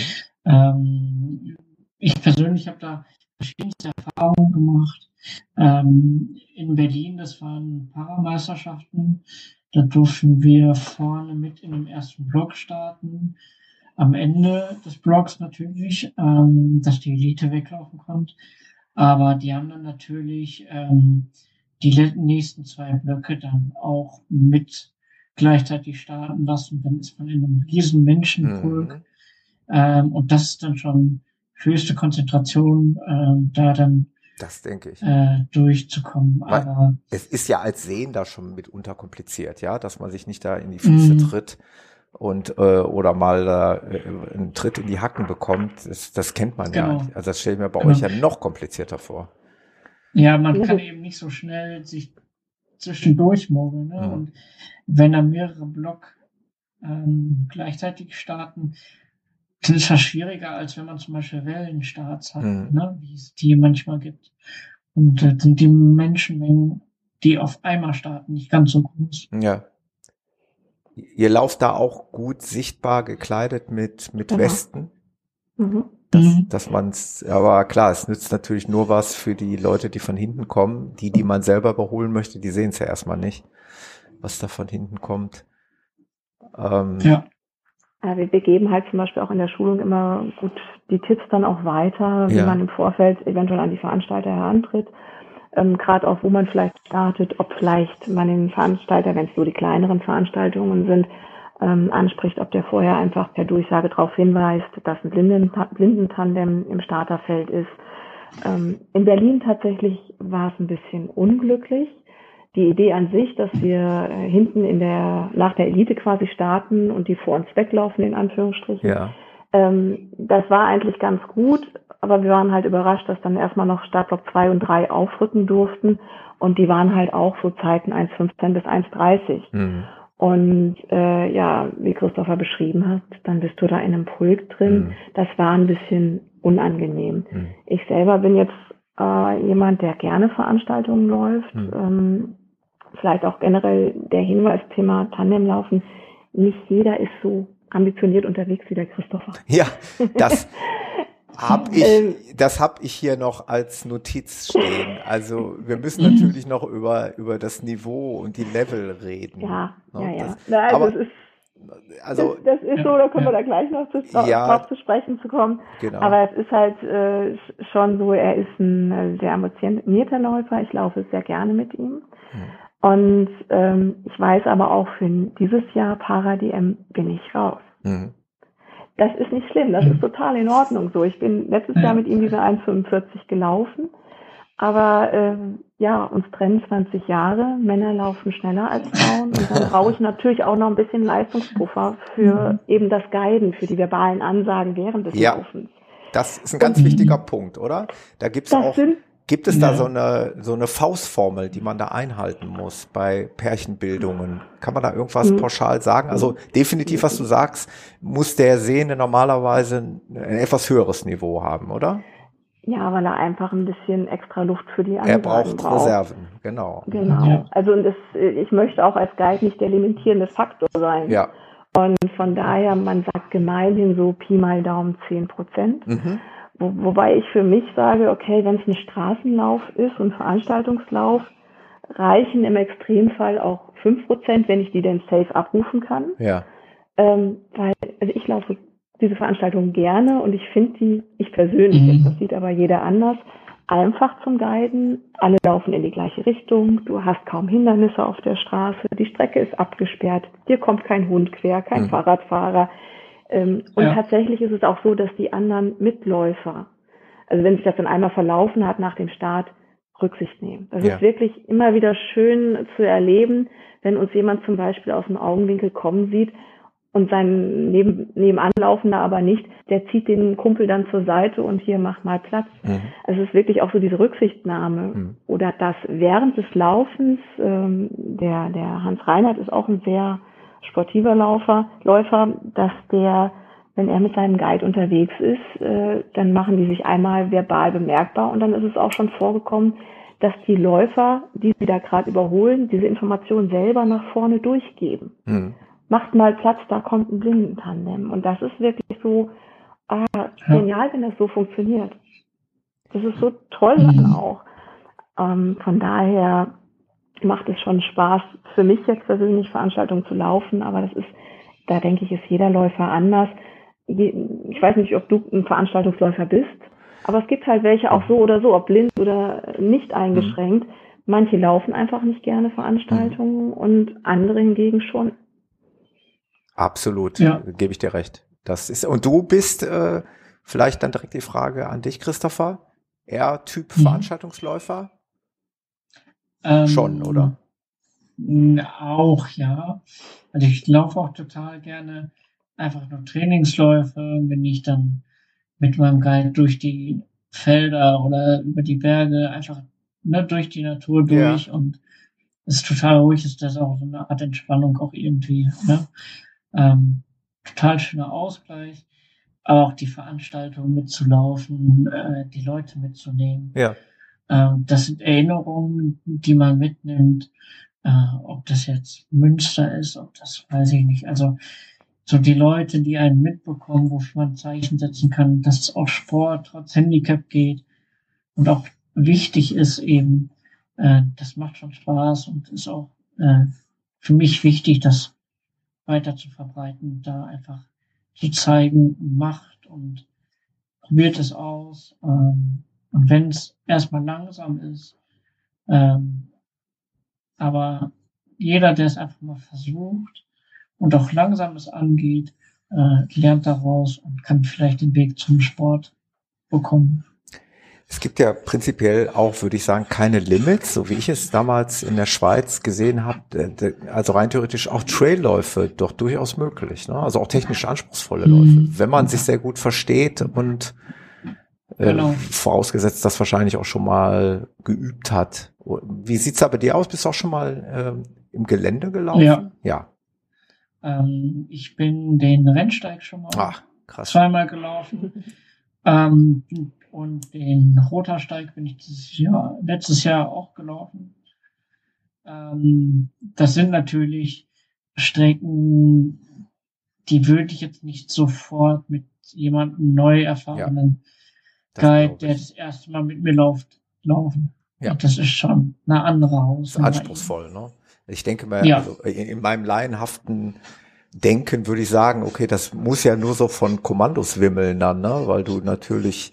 Ähm, ich persönlich habe da verschiedenste Erfahrungen gemacht. Ähm, in Berlin, das waren Parameisterschaften. Da durften wir vorne mit in dem ersten Block starten am Ende des Blocks natürlich, ähm, dass die Elite weglaufen konnte. Aber die haben dann natürlich ähm, die nächsten zwei Blöcke dann auch mit gleichzeitig starten lassen. Dann ist man in einem riesen Menschenpulk. Mhm. Ähm, und das ist dann schon höchste Konzentration, ähm, da dann das denke ich. Äh, durchzukommen. Weil Aber es ist ja als Sehender schon mitunter kompliziert, ja, dass man sich nicht da in die Füße mm. tritt und äh, oder mal äh, einen Tritt in die Hacken bekommt, das, das kennt man genau. ja. Also das stelle ich mir bei genau. euch ja noch komplizierter vor. Ja, man kann eben nicht so schnell sich zwischendurch mogeln. Ne? Mhm. Und wenn da mehrere Block ähm, gleichzeitig starten, dann ist das schwieriger, als wenn man zum Beispiel Wellenstarts hat, mhm. ne? wie es die manchmal gibt. Und äh, sind die Menschenmengen, die auf einmal starten, nicht ganz so groß. Ja. Ihr lauft da auch gut sichtbar gekleidet mit, mit genau. Westen. Mhm. dass, mhm. dass man es, aber klar, es nützt natürlich nur was für die Leute, die von hinten kommen. Die, die man selber überholen möchte, die sehen es ja erstmal nicht, was da von hinten kommt. Ähm, ja. ja wir, wir geben halt zum Beispiel auch in der Schulung immer gut die Tipps dann auch weiter, wie ja. man im Vorfeld eventuell an die Veranstalter herantritt. Ähm, Gerade auch, wo man vielleicht startet, ob vielleicht man den Veranstalter, wenn es so die kleineren Veranstaltungen sind, ähm, anspricht, ob der vorher einfach per Durchsage darauf hinweist, dass ein Blinden, Blindentandem im Starterfeld ist. Ähm, in Berlin tatsächlich war es ein bisschen unglücklich. Die Idee an sich, dass wir äh, hinten in der, nach der Elite quasi starten und die vor uns weglaufen, in Anführungsstrichen. Ja. Ähm, das war eigentlich ganz gut, aber wir waren halt überrascht, dass dann erstmal noch Startblock 2 und 3 aufrücken durften und die waren halt auch so Zeiten 1,15 bis 1,30. Mhm. Und äh, ja, wie Christopher beschrieben hat, dann bist du da in einem Pulk drin. Mhm. Das war ein bisschen unangenehm. Mhm. Ich selber bin jetzt äh, jemand, der gerne Veranstaltungen läuft. Mhm. Ähm, vielleicht auch generell der Hinweis Thema Tandemlaufen. Nicht jeder ist so ambitioniert unterwegs wie der Christopher. Ja, das hab ich, ähm, das habe ich hier noch als Notiz stehen. Also wir müssen natürlich noch über über das Niveau und die Level reden. Ja, no, ne? ja, ja. Na, also aber, ist also das, das ist so, da können wir da gleich noch zu, ja, drauf zu sprechen zu kommen. Genau. Aber es ist halt äh, schon so, er ist ein äh, sehr ambitionierter Läufer. Ich laufe sehr gerne mit ihm. Hm. Und ähm, ich weiß aber auch für dieses Jahr Para-DM bin ich raus. Mhm. Das ist nicht schlimm, das ist total in Ordnung so. Ich bin letztes Jahr mit ihm diese 1,45 gelaufen, aber ähm, ja, uns trennen 20 Jahre, Männer laufen schneller als Frauen und dann brauche ich natürlich auch noch ein bisschen Leistungspuffer für mhm. eben das Guiden, für die verbalen Ansagen während des ja. Laufens. Das ist ein ganz wichtiger Punkt, oder? Da gibt's auch sind, Gibt es ja. da so eine, so eine Faustformel, die man da einhalten muss bei Pärchenbildungen? Kann man da irgendwas mhm. pauschal sagen? Also definitiv, was du sagst, muss der Sehende normalerweise ein etwas höheres Niveau haben, oder? Ja, weil er einfach ein bisschen extra Luft für die anderen Er braucht, braucht. Reserven, genau. Genau. Ja. Also und das, ich möchte auch als Guide nicht der limitierende Faktor sein. Ja. Und von daher, man sagt gemeinhin so Pi mal Daumen 10 Prozent. Mhm. Wo, wobei ich für mich sage, okay, wenn es ein Straßenlauf ist und Veranstaltungslauf, reichen im Extremfall auch fünf Prozent, wenn ich die denn safe abrufen kann. Ja. Ähm, weil, also ich laufe diese Veranstaltung gerne und ich finde die, ich persönlich, mhm. das sieht aber jeder anders, einfach zum Guiden. Alle laufen in die gleiche Richtung. Du hast kaum Hindernisse auf der Straße. Die Strecke ist abgesperrt. Dir kommt kein Hund quer, kein mhm. Fahrradfahrer. Ähm, und ja. tatsächlich ist es auch so, dass die anderen Mitläufer, also wenn sich das dann einmal verlaufen hat nach dem Start, Rücksicht nehmen. Das ja. ist wirklich immer wieder schön zu erleben, wenn uns jemand zum Beispiel aus dem Augenwinkel kommen sieht und sein neben, nebenanlaufender aber nicht, der zieht den Kumpel dann zur Seite und hier macht mal Platz. Mhm. Also es ist wirklich auch so diese Rücksichtnahme mhm. oder das während des Laufens, ähm, der, der Hans Reinhardt ist auch ein sehr sportiver Laufer, Läufer, dass der, wenn er mit seinem Guide unterwegs ist, äh, dann machen die sich einmal verbal bemerkbar und dann ist es auch schon vorgekommen, dass die Läufer, die sie da gerade überholen, diese Information selber nach vorne durchgeben. Mhm. Macht mal Platz, da kommt ein Blindentandem. Und das ist wirklich so ah, genial, wenn das so funktioniert. Das ist so toll dann auch. Ähm, von daher macht es schon Spaß, für mich jetzt persönlich Veranstaltungen zu laufen, aber das ist, da denke ich, ist jeder Läufer anders. Ich weiß nicht, ob du ein Veranstaltungsläufer bist, aber es gibt halt welche auch so oder so, ob blind oder nicht eingeschränkt. Mhm. Manche laufen einfach nicht gerne Veranstaltungen mhm. und andere hingegen schon. Absolut, ja. gebe ich dir recht. Das ist und du bist äh, vielleicht dann direkt die Frage an dich, Christopher. Er Typ mhm. Veranstaltungsläufer? Ähm, Schon, oder? Auch, ja. Also ich laufe auch total gerne einfach nur Trainingsläufe, wenn ich dann mit meinem Guide durch die Felder oder über die Berge einfach ne, durch die Natur durch ja. und es ist total ruhig, ist das auch so eine Art Entspannung auch irgendwie. Ne? Ähm, total schöner Ausgleich, aber auch die Veranstaltung mitzulaufen, äh, die Leute mitzunehmen. Ja. Ähm, das sind Erinnerungen, die man mitnimmt. Äh, ob das jetzt Münster ist, ob das weiß ich nicht. Also so die Leute, die einen mitbekommen, wofür man Zeichen setzen kann, dass es auch Sport trotz Handicap geht und auch wichtig ist eben, äh, das macht schon Spaß und ist auch äh, für mich wichtig, das weiter zu verbreiten, da einfach zu zeigen, macht und probiert es aus. Ähm, und wenn es erstmal langsam ist, ähm, aber jeder, der es einfach mal versucht und auch langsam es angeht, äh, lernt daraus und kann vielleicht den Weg zum Sport bekommen. Es gibt ja prinzipiell auch, würde ich sagen, keine Limits, so wie ich es damals in der Schweiz gesehen habe. Also rein theoretisch auch Trailläufe doch durchaus möglich. Ne? Also auch technisch anspruchsvolle Läufe, mhm. wenn man sich sehr gut versteht und äh, genau. vorausgesetzt, das wahrscheinlich auch schon mal geübt hat. Wie sieht's da bei dir aus? Bist du auch schon mal äh, im Gelände gelaufen? Ja. ja. Ähm, ich bin den Rennsteig schon mal Ach, krass. zweimal gelaufen. ähm, und den Rotersteig bin ich dieses Jahr, letztes Jahr auch gelaufen. Ähm, das sind natürlich Strecken, die würde ich jetzt nicht sofort mit jemandem neu erfahrenen ja, der das erste Mal mit mir läuft, laufen. Ja. Und das ist schon eine andere Hausnummer. Anspruchsvoll, ne? Ich denke mal, ja. also in meinem laienhaften Denken würde ich sagen, okay, das muss ja nur so von Kommandos wimmeln dann, ne? Weil du natürlich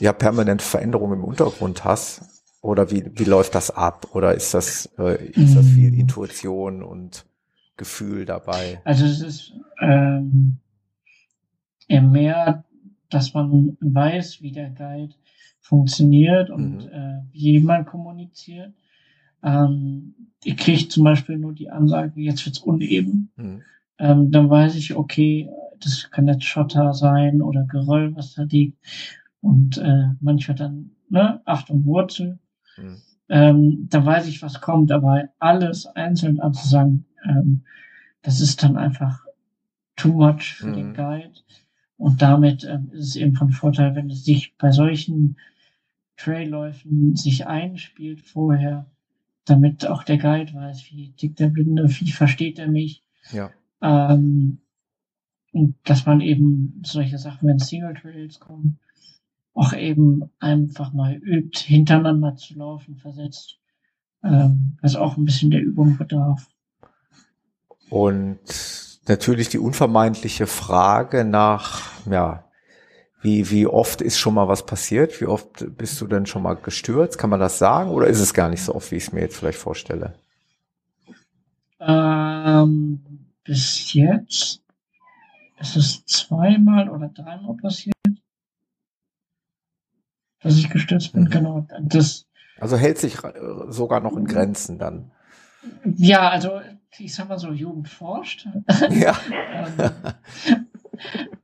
ja permanent Veränderungen im Untergrund hast? Oder wie, wie läuft das ab? Oder ist das, äh, ist das viel mm. Intuition und Gefühl dabei? Also es ist ähm, eher mehr, dass man weiß, wie der Guide funktioniert und mhm. äh, wie man kommuniziert. Ähm, ich kriege zum Beispiel nur die Ansage, jetzt wird's uneben. Mhm. Ähm, dann weiß ich, okay, das kann jetzt Schotter sein oder Geröll, was da liegt und äh, manchmal dann, ne, Achtung, Wurzel. Mhm. Ähm, da weiß ich, was kommt, aber alles einzeln anzusagen, ähm, das ist dann einfach too much für mhm. den Guide. Und damit ähm, ist es eben von Vorteil, wenn es sich bei solchen Trailläufen sich einspielt vorher, damit auch der Guide weiß, wie tickt der Blinde, wie versteht er mich. Ja. Ähm, und dass man eben solche Sachen, wenn Single Trails kommen, auch eben einfach mal übt, hintereinander zu laufen, versetzt, ähm, was auch ein bisschen der Übung bedarf. Und natürlich die unvermeidliche Frage nach, ja, wie, wie oft ist schon mal was passiert? Wie oft bist du denn schon mal gestürzt? Kann man das sagen? Oder ist es gar nicht so oft, wie ich es mir jetzt vielleicht vorstelle? Ähm, bis jetzt ist es zweimal oder dreimal passiert dass ich gestürzt bin, mhm. genau. Das, also hält sich sogar noch in Grenzen dann. Ja, also ich sag mal so, Jugend forscht. Ja. Ähm,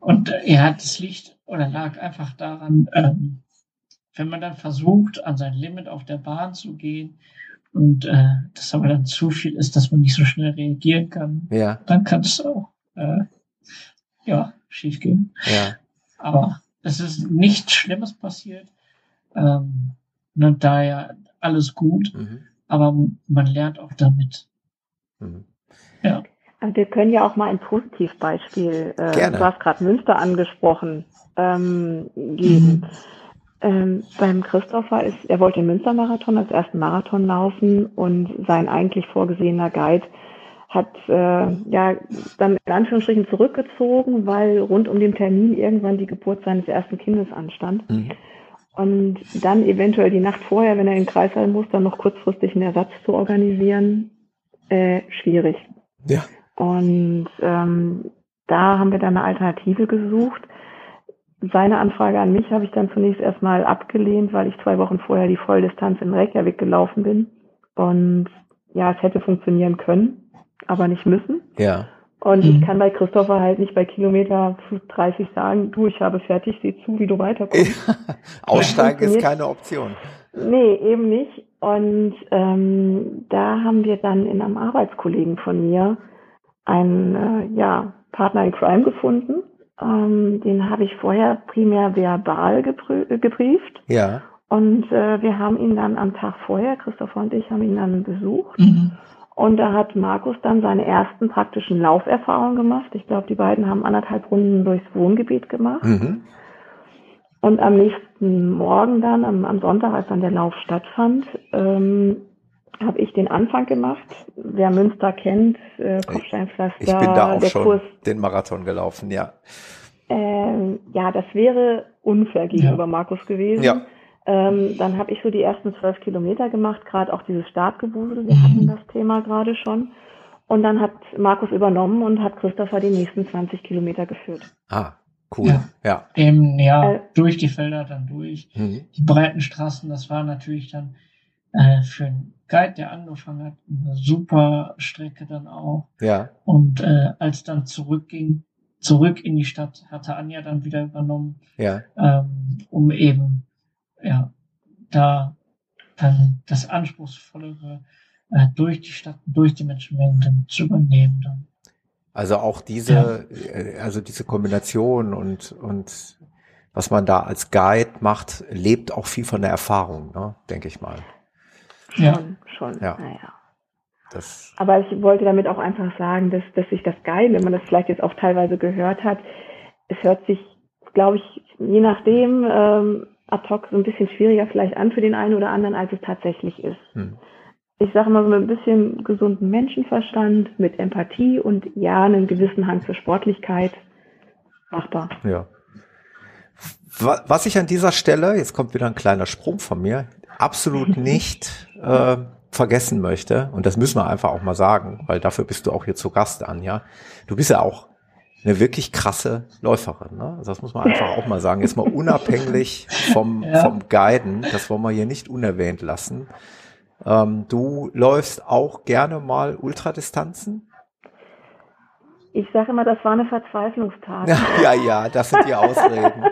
und äh, ja, das liegt oder lag einfach daran, ähm, wenn man dann versucht, an sein Limit auf der Bahn zu gehen und äh, das aber dann zu viel ist, dass man nicht so schnell reagieren kann, ja. dann kann es auch äh, ja, schief gehen. Ja. Aber es ist nichts Schlimmes passiert. Ähm, ne, daher alles gut, mhm. aber man lernt auch damit. Mhm. Ja. Also wir können ja auch mal ein Positivbeispiel, äh, Gerne. du hast gerade Münster angesprochen, ähm, geben. Mhm. Ähm, beim Christopher ist, er wollte den Münstermarathon als ersten Marathon laufen und sein eigentlich vorgesehener Guide hat äh, ja dann in Anführungsstrichen zurückgezogen, weil rund um den Termin irgendwann die Geburt seines ersten Kindes anstand. Mhm. Und dann eventuell die Nacht vorher, wenn er in den Kreißsaal muss, dann noch kurzfristig einen Ersatz zu organisieren, äh, schwierig. Ja. Und ähm, da haben wir dann eine Alternative gesucht. Seine Anfrage an mich habe ich dann zunächst erstmal abgelehnt, weil ich zwei Wochen vorher die Volldistanz in Reykjavik gelaufen bin. Und ja, es hätte funktionieren können, aber nicht müssen. Ja. Und mhm. ich kann bei Christopher halt nicht bei Kilometer 30 sagen, du, ich habe fertig, sieh zu, wie du weiterkommst. Aussteigen ist keine Option. Nee, eben nicht. Und ähm, da haben wir dann in einem Arbeitskollegen von mir einen äh, ja, Partner in Crime gefunden. Ähm, den habe ich vorher primär verbal gebrieft. Ja. Und äh, wir haben ihn dann am Tag vorher, Christopher und ich haben ihn dann besucht. Mhm. Und da hat Markus dann seine ersten praktischen Lauferfahrungen gemacht. Ich glaube, die beiden haben anderthalb Runden durchs Wohngebiet gemacht. Mhm. Und am nächsten Morgen dann, am, am, Sonntag, als dann der Lauf stattfand, ähm, habe ich den Anfang gemacht. Wer Münster kennt, äh, Kopfsteinpflaster. Ich bin da auch schon Kurs, den Marathon gelaufen, ja. Ähm, ja, das wäre unfair gegenüber ja. Markus gewesen. Ja. Ähm, dann habe ich so die ersten zwölf Kilometer gemacht, gerade auch dieses Startgewusel, wir hatten mhm. das Thema gerade schon. Und dann hat Markus übernommen und hat Christopher die nächsten 20 Kilometer geführt. Ah, cool. Ja. ja. Eben, ja, äh, durch die Felder dann durch. Mhm. Die breiten Straßen, das war natürlich dann äh, für einen Guide, der angefangen hat, eine super Strecke dann auch. Ja. Und äh, als dann zurückging, zurück in die Stadt, hatte Anja dann wieder übernommen, ja. ähm, um eben ja, da dann das Anspruchsvollere äh, durch die Stadt, durch die Menschenmengen zu übernehmen dann. Also auch diese, ja. Äh, also diese Kombination und, und was man da als Guide macht, lebt auch viel von der Erfahrung, ne, denke ich mal. Ja. Schon, schon, ja. naja. Das Aber ich wollte damit auch einfach sagen, dass, dass sich das Geil, wenn man das vielleicht jetzt auch teilweise gehört hat, es hört sich, glaube ich, je nachdem, ähm, ad hoc so ein bisschen schwieriger vielleicht an für den einen oder anderen, als es tatsächlich ist. Hm. Ich sage mal so mit ein bisschen gesunden Menschenverstand, mit Empathie und ja, einen gewissen Hang zur Sportlichkeit machbar. Ja. Was ich an dieser Stelle, jetzt kommt wieder ein kleiner Sprung von mir, absolut nicht äh, vergessen möchte, und das müssen wir einfach auch mal sagen, weil dafür bist du auch hier zu Gast, Anja. Du bist ja auch eine wirklich krasse Läuferin. Ne? Also das muss man einfach auch mal sagen. Jetzt mal unabhängig vom, ja. vom Guiden, das wollen wir hier nicht unerwähnt lassen. Ähm, du läufst auch gerne mal Ultradistanzen? Ich sage immer, das war eine Verzweiflungstat. Ja, ja, ja, das sind die Ausreden.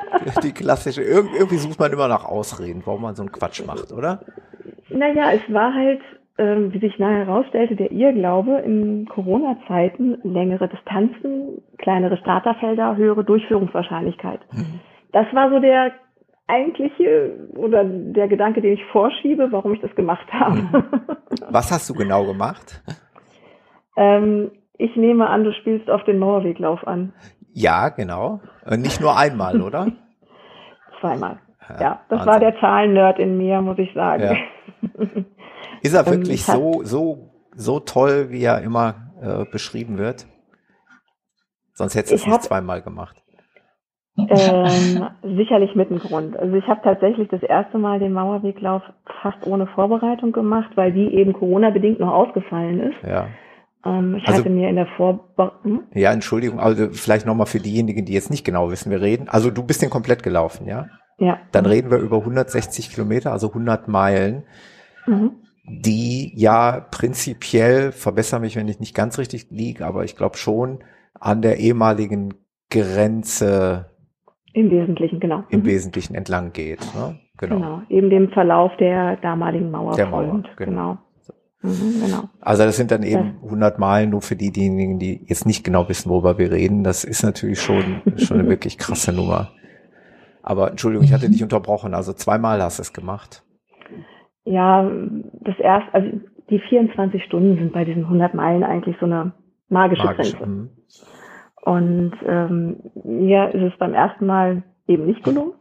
die klassische. Ir irgendwie sucht man immer nach Ausreden, warum man so einen Quatsch macht, oder? Naja, es war halt ähm, wie sich nachher herausstellte, der Irrglaube in Corona-Zeiten längere Distanzen, kleinere Starterfelder, höhere Durchführungswahrscheinlichkeit. Mhm. Das war so der eigentliche oder der Gedanke, den ich vorschiebe, warum ich das gemacht habe. Mhm. Was hast du genau gemacht? ähm, ich nehme an, du spielst auf den Mauerweglauf an. Ja, genau. Äh, nicht nur einmal, oder? Zweimal. Ja, ja das Wahnsinn. war der Zahlen-Nerd in mir, muss ich sagen. Ja. Ist er ähm, wirklich ähm, so, so, so toll, wie er immer äh, beschrieben wird? Sonst hättest du es nicht zweimal gemacht. Ähm, sicherlich mit einem Grund. Also ich habe tatsächlich das erste Mal den Mauerweglauf fast ohne Vorbereitung gemacht, weil die eben Corona-bedingt noch ausgefallen ist. Ja. Ähm, ich also, hatte mir in der Vorbereitung. Hm? Ja, Entschuldigung, also vielleicht nochmal für diejenigen, die jetzt nicht genau wissen, wir reden. Also du bist den komplett gelaufen, ja? Ja. Dann reden wir über 160 Kilometer, also 100 Meilen. Mhm die ja prinzipiell, verbessere mich, wenn ich nicht ganz richtig liege, aber ich glaube schon an der ehemaligen Grenze im Wesentlichen, genau. Im mhm. Wesentlichen entlang geht. Ne? Genau. genau. Eben dem Verlauf der damaligen Mauer. Der Mauer, genau. genau. Mhm, genau. Also das sind dann eben 100 Meilen nur für die, diejenigen, die jetzt nicht genau wissen, worüber wir reden. Das ist natürlich schon, schon eine wirklich krasse Nummer. Aber Entschuldigung, ich hatte dich unterbrochen. Also zweimal hast du es gemacht ja, das erste, also die 24 Stunden sind bei diesen 100 Meilen eigentlich so eine magische Magisch, Grenze. Und ähm, mir ist es beim ersten Mal eben nicht gelungen,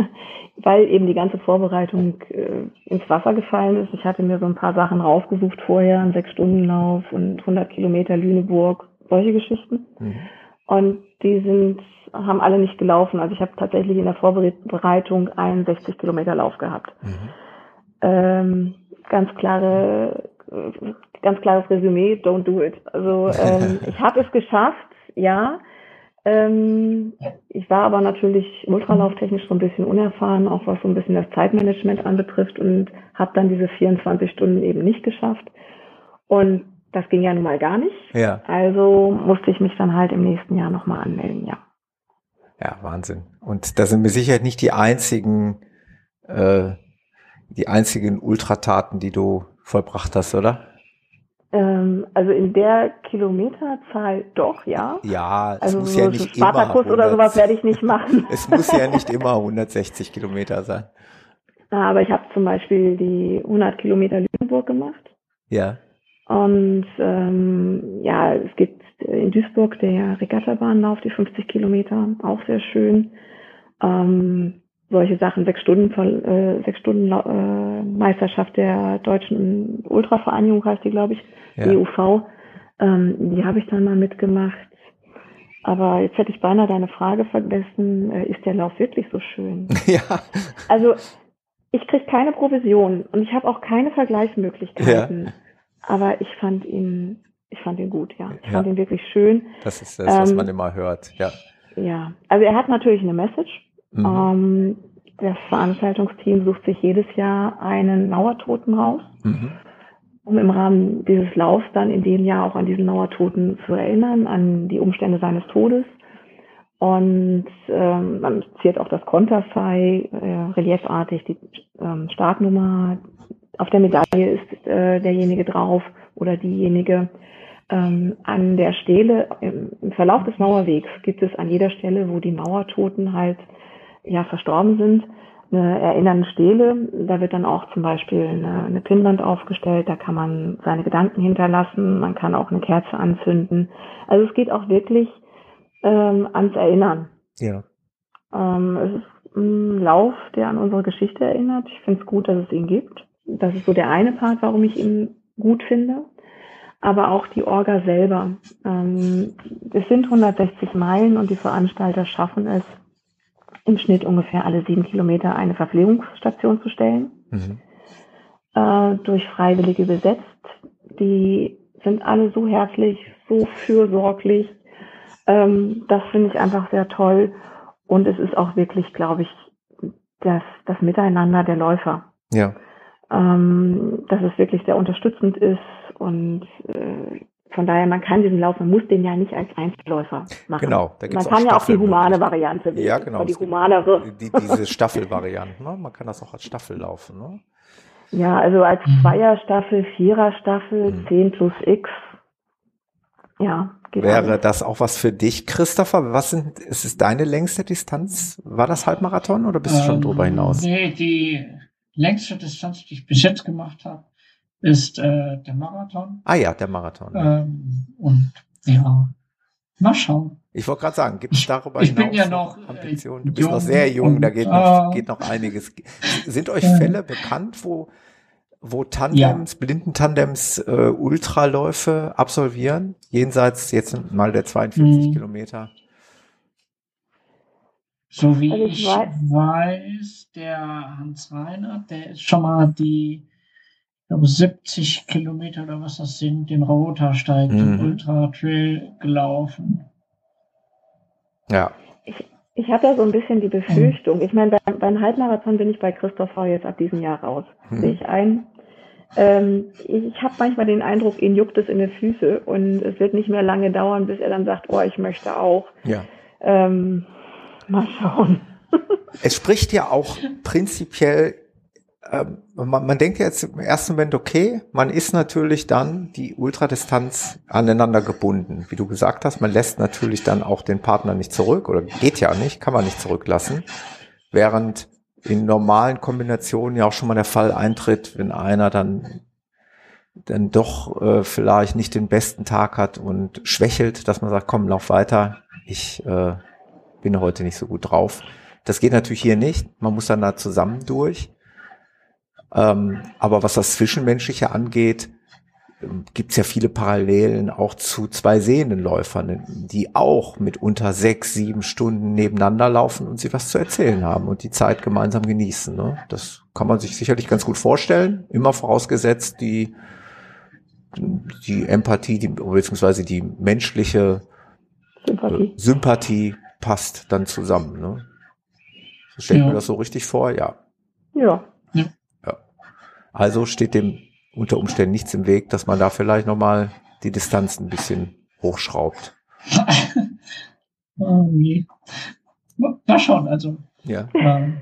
weil eben die ganze Vorbereitung äh, ins Wasser gefallen ist. Ich hatte mir so ein paar Sachen rausgesucht vorher, einen Sechs-Stunden-Lauf und 100 Kilometer Lüneburg, solche Geschichten. Mhm. Und die sind, haben alle nicht gelaufen. Also ich habe tatsächlich in der Vorbereitung einen 60 Kilometer Lauf gehabt. Mhm ähm, ganz klare, ganz klares Resümee, don't do it. Also ähm, ich habe es geschafft, ja. Ähm, ich war aber natürlich ultralauftechnisch so ein bisschen unerfahren, auch was so ein bisschen das Zeitmanagement anbetrifft und habe dann diese 24 Stunden eben nicht geschafft. Und das ging ja nun mal gar nicht. Ja. Also musste ich mich dann halt im nächsten Jahr nochmal anmelden, ja. Ja, Wahnsinn. Und da sind mit Sicherheit nicht die einzigen äh, die einzigen Ultrataten, die du vollbracht hast, oder? Ähm, also in der Kilometerzahl doch, ja. Ja, es also muss so ja nicht Spartakus immer 100, oder sowas werde ich nicht machen. es muss ja nicht immer 160 Kilometer sein. Aber ich habe zum Beispiel die 100 Kilometer Lüneburg gemacht. Ja. Und ähm, ja, es gibt in Duisburg der Regattabahnlauf, die 50 Kilometer, auch sehr schön. Ähm, solche Sachen, sechs Stunden, äh, sechs Stunden äh, Meisterschaft der deutschen Ultravereinigung heißt die, glaube ich, ja. EUV. Ähm, die habe ich dann mal mitgemacht. Aber jetzt hätte ich beinahe deine Frage vergessen, äh, ist der Lauf wirklich so schön? Ja. Also ich kriege keine Provision und ich habe auch keine Vergleichsmöglichkeiten. Ja. Aber ich fand ihn, ich fand ihn gut, ja. Ich ja. fand ihn wirklich schön. Das ist das, was ähm, man immer hört, ja. Ja, also er hat natürlich eine Message. Mhm. Ähm, das Veranstaltungsteam sucht sich jedes Jahr einen Nauertoten raus, mhm. um im Rahmen dieses Laufs dann in dem Jahr auch an diesen Nauertoten zu erinnern, an die Umstände seines Todes. Und ähm, man ziert auch das Konterfei äh, reliefartig, die ähm, Startnummer. Auf der Medaille ist äh, derjenige drauf oder diejenige. Ähm, an der Stelle, im, im Verlauf des Mauerwegs gibt es an jeder Stelle, wo die Mauertoten halt ja verstorben sind, eine erinnernde Stele. Da wird dann auch zum Beispiel eine, eine Pinnwand aufgestellt, da kann man seine Gedanken hinterlassen, man kann auch eine Kerze anzünden. Also es geht auch wirklich ähm, ans Erinnern. Ja. Ähm, es ist ein Lauf, der an unsere Geschichte erinnert. Ich finde es gut, dass es ihn gibt. Das ist so der eine Part, warum ich ihn gut finde. Aber auch die Orga selber. Ähm, es sind 160 Meilen und die Veranstalter schaffen es, im Schnitt ungefähr alle sieben Kilometer eine Verpflegungsstation zu stellen. Mhm. Äh, durch Freiwillige besetzt. Die sind alle so herzlich, so fürsorglich. Ähm, das finde ich einfach sehr toll. Und es ist auch wirklich, glaube ich, das, das Miteinander der Läufer. Ja. Ähm, dass es wirklich sehr unterstützend ist und äh, von daher, man kann diesen Lauf, man muss den ja nicht als Einzelläufer machen. Genau, da gibt's man kann ja auch die humane Variante wählen. Ja, genau. Die humanere. Die, diese Staffelvariante, ne? man kann das auch als Staffel laufen. Ne? Ja, also als mhm. Zweierstaffel, Viererstaffel, mhm. 10 plus X. Ja, Wäre alles. das auch was für dich, Christopher? Was sind, ist es deine längste Distanz? War das Halbmarathon oder bist du schon drüber ähm, hinaus? Nee, die längste Distanz, die ich bis jetzt gemacht habe, ist äh, der Marathon. Ah ja, der Marathon. Ähm, und ja, mal schauen. Ich wollte gerade sagen, gibt es darüber ich hinaus bin ja noch äh, Ambitionen? Du bist noch sehr jung, und, da geht noch, äh, geht noch einiges. Sind euch äh, Fälle bekannt, wo, wo Tandems, ja. Blindentandems äh, Ultraläufe absolvieren? Jenseits jetzt mal der 42 mhm. Kilometer. So wie also ich, ich weiß, weiß, der Hans Reinhardt, der ist schon mal die glaube 70 Kilometer oder was das sind, den Rotersteig, mhm. den Ultra Trail gelaufen. Ja. Ich, ich habe da so ein bisschen die Befürchtung. Ich meine, beim, beim Halbmarathon bin ich bei Christopher jetzt ab diesem Jahr raus. Mhm. Sehe ich ein. Ähm, ich habe manchmal den Eindruck, ihn juckt es in den Füße und es wird nicht mehr lange dauern, bis er dann sagt, oh, ich möchte auch. Ja. Ähm, mal schauen. Es spricht ja auch prinzipiell man, man denkt jetzt im ersten Moment, okay, man ist natürlich dann die Ultradistanz aneinander gebunden. Wie du gesagt hast, man lässt natürlich dann auch den Partner nicht zurück oder geht ja nicht, kann man nicht zurücklassen. Während in normalen Kombinationen ja auch schon mal der Fall eintritt, wenn einer dann dann doch äh, vielleicht nicht den besten Tag hat und schwächelt, dass man sagt, komm, lauf weiter, ich äh, bin heute nicht so gut drauf. Das geht natürlich hier nicht. Man muss dann da zusammen durch. Ähm, aber was das Zwischenmenschliche angeht, ähm, gibt es ja viele Parallelen auch zu zwei sehenden Läufern, die auch mit unter sechs, sieben Stunden nebeneinander laufen und sie was zu erzählen haben und die Zeit gemeinsam genießen. Ne? Das kann man sich sicherlich ganz gut vorstellen, immer vorausgesetzt die, die Empathie, die, beziehungsweise die menschliche Sympathie, äh, Sympathie passt dann zusammen. Ne? Stellt ja. mir das so richtig vor? Ja. Ja. Also steht dem unter Umständen nichts im Weg, dass man da vielleicht nochmal die Distanz ein bisschen hochschraubt. oh, nee. Mal schauen, also. Ja. Ähm,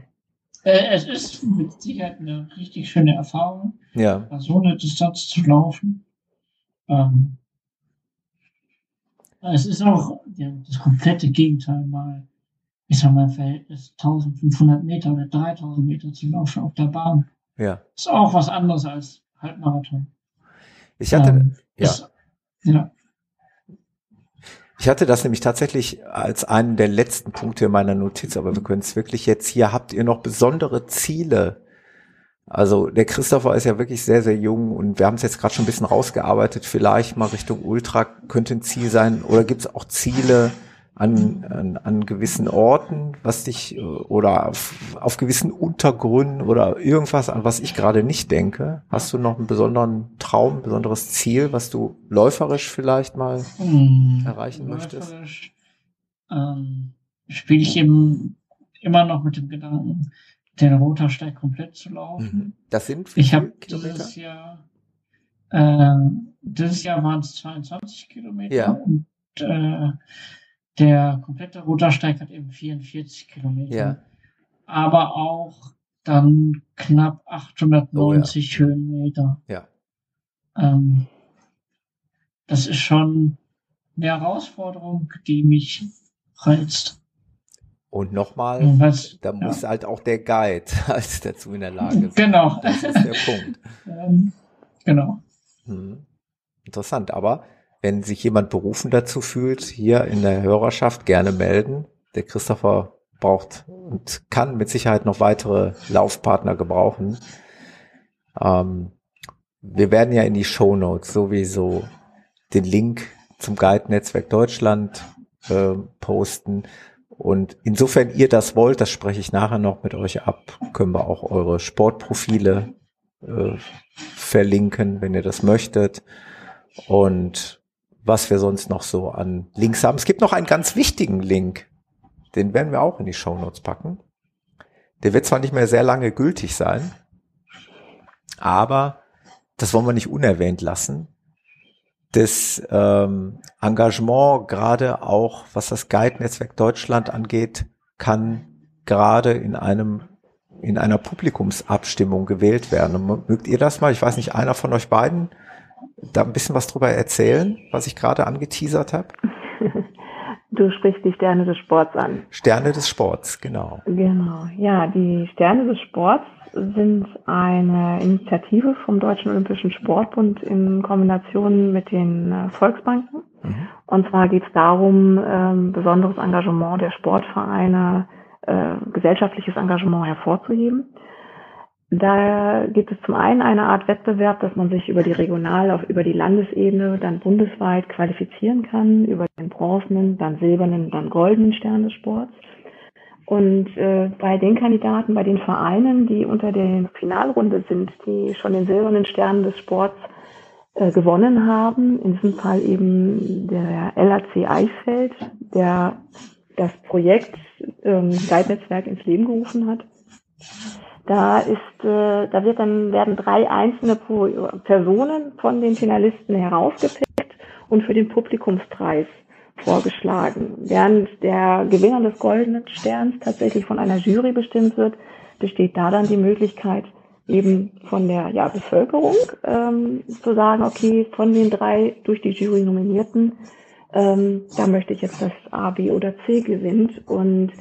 äh, es ist mit Sicherheit eine richtig schöne Erfahrung, ja. so eine Distanz zu laufen. Ähm, es ist auch ja, das komplette Gegenteil mal, ich sag mal, Verhältnis 1500 Meter oder 3000 Meter zu laufen auf der Bahn. Ja. Ist auch was anderes als Halbmarathon. Ich hatte, ähm, ja. Ist, ja. Ich hatte das nämlich tatsächlich als einen der letzten Punkte in meiner Notiz, aber wir können es wirklich jetzt hier. Habt ihr noch besondere Ziele? Also der Christopher ist ja wirklich sehr, sehr jung und wir haben es jetzt gerade schon ein bisschen rausgearbeitet. Vielleicht mal Richtung Ultra könnte ein Ziel sein. Oder gibt es auch Ziele, an, an, an gewissen Orten, was dich oder auf, auf gewissen Untergründen oder irgendwas, an was ich gerade nicht denke? Hast du noch einen besonderen Traum, ein besonderes Ziel, was du läuferisch vielleicht mal hm, erreichen möchtest? Ähm, spiele ich eben immer noch mit dem Gedanken, den Rotersteig komplett zu laufen. Mhm. Das sind ich habe dieses Jahr äh, dieses Jahr waren es 22 Kilometer ja. und äh, der komplette Rudersteig hat eben 44 Kilometer. Ja. Aber auch dann knapp 890 oh, ja. Höhenmeter. Ja. Ähm, das ist schon eine Herausforderung, die mich reizt. Und nochmal, da muss ja. halt auch der Guide als dazu in der Lage sein. Genau. Das ist der Punkt. Ähm, genau. Hm. Interessant, aber wenn sich jemand berufen dazu fühlt, hier in der Hörerschaft gerne melden. Der Christopher braucht und kann mit Sicherheit noch weitere Laufpartner gebrauchen. Ähm, wir werden ja in die Show Notes sowieso den Link zum Guide-Netzwerk Deutschland äh, posten. Und insofern ihr das wollt, das spreche ich nachher noch mit euch ab, können wir auch eure Sportprofile äh, verlinken, wenn ihr das möchtet. Und was wir sonst noch so an Links haben. Es gibt noch einen ganz wichtigen Link, den werden wir auch in die Show Notes packen. Der wird zwar nicht mehr sehr lange gültig sein, aber das wollen wir nicht unerwähnt lassen. Das ähm, Engagement, gerade auch was das Guide-Netzwerk Deutschland angeht, kann gerade in einem in einer Publikumsabstimmung gewählt werden. Mögt ihr das mal? Ich weiß nicht, einer von euch beiden da ein bisschen was drüber erzählen, was ich gerade angeteasert habe? Du sprichst die Sterne des Sports an. Sterne des Sports, genau. Genau. Ja, die Sterne des Sports sind eine Initiative vom Deutschen Olympischen Sportbund in Kombination mit den äh, Volksbanken. Mhm. Und zwar geht es darum, ähm, besonderes Engagement der Sportvereine, äh, gesellschaftliches Engagement hervorzuheben. Da gibt es zum einen eine Art Wettbewerb, dass man sich über die Regional, auf über die Landesebene dann bundesweit qualifizieren kann, über den bronzenen, dann silbernen, dann goldenen Stern des Sports. Und äh, bei den Kandidaten, bei den Vereinen, die unter der Finalrunde sind, die schon den silbernen Stern des Sports äh, gewonnen haben, in diesem Fall eben der LAC Eichfeld, der das Projekt ähm, Guide-Netzwerk ins Leben gerufen hat da ist, äh, da wird dann werden drei einzelne Personen von den Finalisten herausgepickt und für den Publikumspreis vorgeschlagen. Während der Gewinner des Goldenen Sterns tatsächlich von einer Jury bestimmt wird, besteht da dann die Möglichkeit, eben von der ja, Bevölkerung ähm, zu sagen, okay, von den drei durch die Jury nominierten, ähm, da möchte ich jetzt, dass A, B oder C gewinnt. Und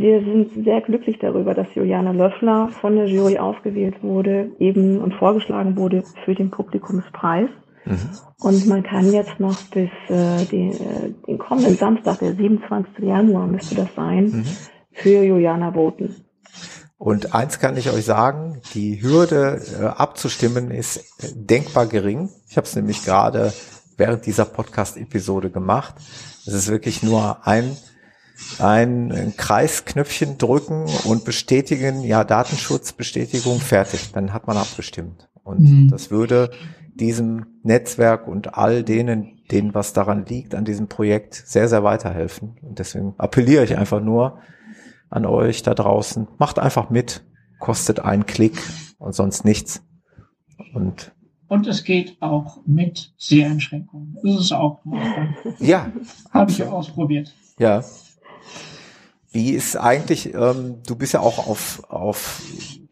wir sind sehr glücklich darüber, dass Juliane Löffler von der Jury ausgewählt wurde, eben und vorgeschlagen wurde für den Publikumspreis. Mhm. Und man kann jetzt noch bis äh, den, äh, den kommenden Samstag, der 27. Januar müsste das sein, mhm. für Juliana voten. Und eins kann ich euch sagen, die Hürde äh, abzustimmen ist äh, denkbar gering. Ich habe es nämlich gerade während dieser Podcast-Episode gemacht. Es ist wirklich nur ein ein Kreisknöpfchen drücken und bestätigen, ja, Datenschutzbestätigung, fertig. Dann hat man abgestimmt. Und mhm. das würde diesem Netzwerk und all denen, denen was daran liegt, an diesem Projekt sehr, sehr weiterhelfen. Und deswegen appelliere ich einfach nur an euch da draußen. Macht einfach mit. Kostet einen Klick und sonst nichts. Und und es geht auch mit Seheinschränkungen. Das ist auch machbar. Ja. Habe ich ausprobiert. Ja. Wie ist eigentlich, ähm, du bist ja auch auf, auf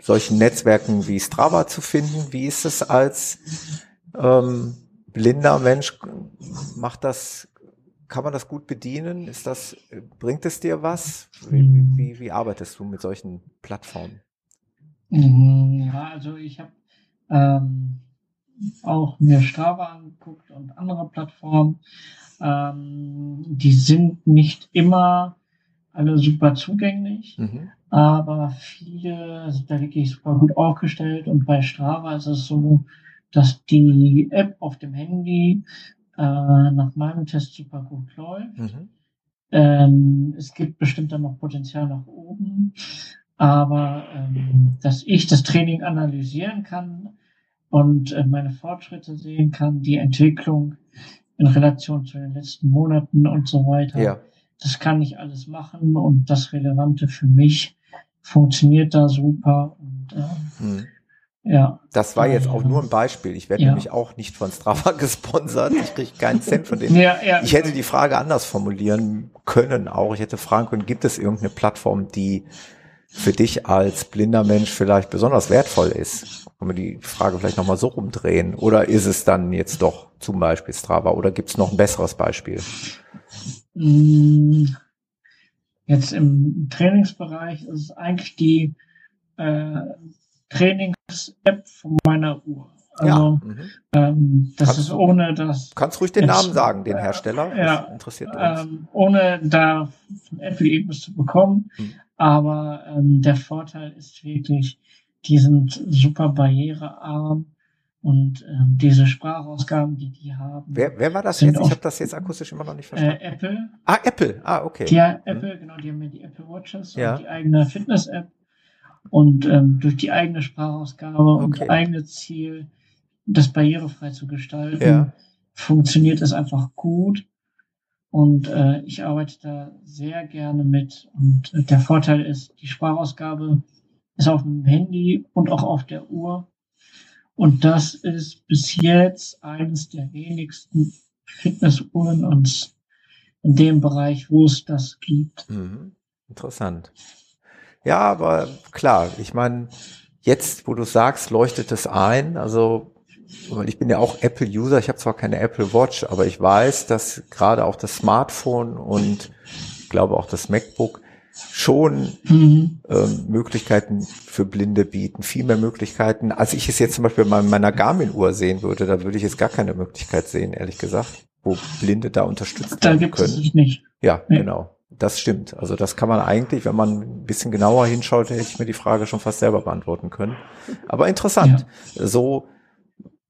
solchen Netzwerken wie Strava zu finden. Wie ist es als ähm, blinder Mensch? Macht das, kann man das gut bedienen? Ist das, bringt es dir was? Wie, wie, wie arbeitest du mit solchen Plattformen? Mhm, ja, also ich habe ähm, auch mir Strava angeguckt und andere Plattformen. Ähm, die sind nicht immer alle super zugänglich, mhm. aber viele sind da wirklich super gut aufgestellt und bei Strava ist es so, dass die App auf dem Handy äh, nach meinem Test super gut läuft. Mhm. Ähm, es gibt bestimmt dann noch Potenzial nach oben, aber ähm, dass ich das Training analysieren kann und äh, meine Fortschritte sehen kann, die Entwicklung in Relation zu den letzten Monaten und so weiter. Ja. Das kann ich alles machen und das Relevante für mich funktioniert da super. Und, äh, hm. Ja. Das war jetzt auch nur ein Beispiel. Ich werde ja. nämlich auch nicht von Strava gesponsert. Ich kriege keinen Cent von denen. Ja, ja. Ich hätte die Frage anders formulieren können auch. Ich hätte fragen können, gibt es irgendeine Plattform, die für dich als blinder Mensch vielleicht besonders wertvoll ist? Kann man die Frage vielleicht nochmal so rumdrehen? Oder ist es dann jetzt doch zum Beispiel Strava? Oder gibt es noch ein besseres Beispiel? Mm, jetzt im Trainingsbereich ist es eigentlich die äh, Trainings-App von meiner Uhr. Also, ja. Mhm. Ähm, das kannst ist ohne das. Kannst ruhig den Namen sagen, den Hersteller. Ja, interessiert uns. Ähm, ohne da von Apple irgendwas zu bekommen. Mhm. Aber ähm, der Vorteil ist wirklich, die sind super barrierearm und ähm, diese Sprachausgaben, die die haben. Wer, wer war das jetzt? Ich habe das jetzt akustisch immer noch nicht verstanden. Äh, Apple. Ah, Apple. Ah, okay. Die, mhm. Apple, genau, die haben ja die Apple Watches ja. und die eigene Fitness-App. Und ähm, durch die eigene Sprachausgabe okay. und eigene Ziel, das barrierefrei zu gestalten, ja. funktioniert es einfach gut. Und äh, ich arbeite da sehr gerne mit. Und äh, der Vorteil ist, die Sprachausgabe ist auf dem Handy und auch auf der Uhr. Und das ist bis jetzt eines der wenigsten Fitnessuhren und in dem Bereich, wo es das gibt. Mhm. Interessant. Ja, aber klar, ich meine, jetzt, wo du sagst, leuchtet es ein. Also, ich bin ja auch Apple-User, ich habe zwar keine Apple Watch, aber ich weiß, dass gerade auch das Smartphone und ich glaube auch das MacBook schon mhm. ähm, Möglichkeiten für Blinde bieten, viel mehr Möglichkeiten, als ich es jetzt zum Beispiel bei meiner Garmin-Uhr sehen würde. Da würde ich jetzt gar keine Möglichkeit sehen, ehrlich gesagt, wo Blinde da unterstützt da werden können. Es nicht. Ja, nee. genau. Das stimmt. Also das kann man eigentlich, wenn man ein bisschen genauer hinschaut, hätte ich mir die Frage schon fast selber beantworten können. Aber interessant. Ja. So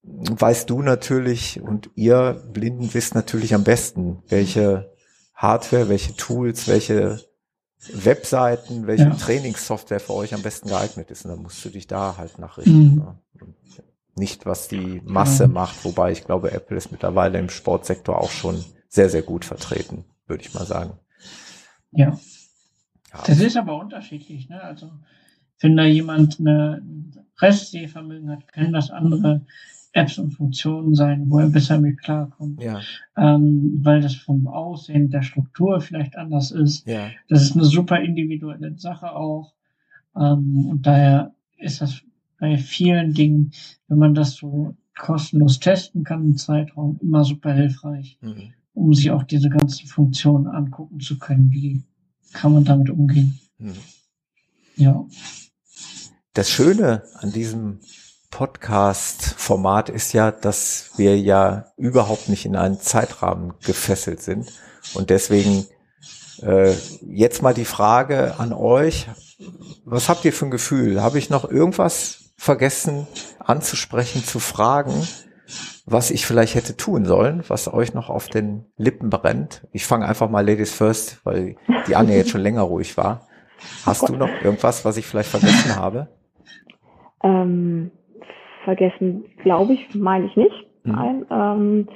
weißt du natürlich und ihr Blinden wisst natürlich am besten, welche Hardware, welche Tools, welche Webseiten, welche ja. Trainingssoftware für euch am besten geeignet ist. Und dann musst du dich da halt nachrichten. Mhm. Ne? Nicht, was die Masse genau. macht, wobei ich glaube, Apple ist mittlerweile im Sportsektor auch schon sehr, sehr gut vertreten, würde ich mal sagen. Ja. ja. Das ist aber unterschiedlich, ne? Also, wenn da jemand eine Restsehvermögen hat, können das andere Apps und Funktionen sein, wo er besser mit klarkommt. Ja. Ähm, weil das vom Aussehen der Struktur vielleicht anders ist. Ja. Das ist eine super individuelle Sache auch. Ähm, und daher ist das bei vielen Dingen, wenn man das so kostenlos testen kann im Zeitraum, immer super hilfreich, mhm. um sich auch diese ganzen Funktionen angucken zu können. Wie kann man damit umgehen? Mhm. Ja. Das Schöne an diesem Podcast-Format ist ja, dass wir ja überhaupt nicht in einen Zeitrahmen gefesselt sind. Und deswegen äh, jetzt mal die Frage an euch. Was habt ihr für ein Gefühl? Habe ich noch irgendwas vergessen anzusprechen, zu fragen, was ich vielleicht hätte tun sollen, was euch noch auf den Lippen brennt? Ich fange einfach mal Ladies First, weil die Anne jetzt schon länger ruhig war. Hast du noch irgendwas, was ich vielleicht vergessen habe? Ähm, vergessen, glaube ich, meine ich nicht. Mhm. Nein, ähm,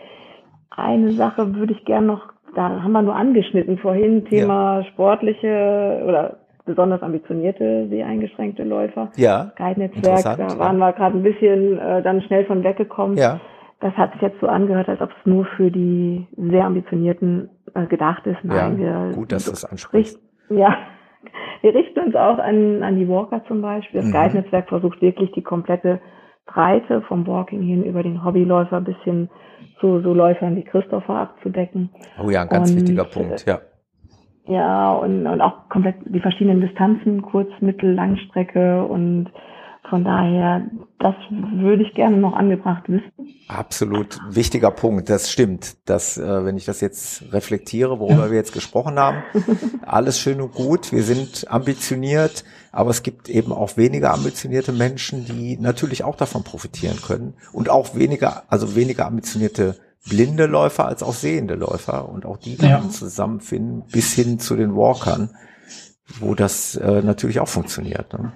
eine Sache würde ich gerne noch, da haben wir nur angeschnitten vorhin, Thema ja. sportliche oder besonders ambitionierte seheingeschränkte Läufer. Ja. Guide-Netzwerk, da waren wir gerade ein bisschen äh, dann schnell von weggekommen. Ja. Das hat sich jetzt so angehört, als ob es nur für die sehr ambitionierten äh, gedacht ist. Nein, ja, wir, gut, dass du das ansprichst. Ja, wir richten uns auch an, an die Walker zum Beispiel. Das mhm. Guide-Netzwerk versucht wirklich die komplette Breite vom Walking hin über den Hobbyläufer bis hin zu so Läufern wie Christopher abzudecken. Oh ja, ein ganz und, wichtiger Punkt, ja. Ja, und, und auch komplett die verschiedenen Distanzen, Kurz-, Mittel-, Langstrecke und Von daher, das würde ich gerne noch angebracht wissen. Absolut wichtiger Punkt, das stimmt. Dass, äh, wenn ich das jetzt reflektiere, worüber wir jetzt gesprochen haben, alles schön und gut, wir sind ambitioniert, aber es gibt eben auch weniger ambitionierte Menschen, die natürlich auch davon profitieren können und auch weniger, also weniger ambitionierte blinde Läufer als auch sehende Läufer und auch die kann ja. zusammenfinden bis hin zu den Walkern, wo das äh, natürlich auch funktioniert. Ne?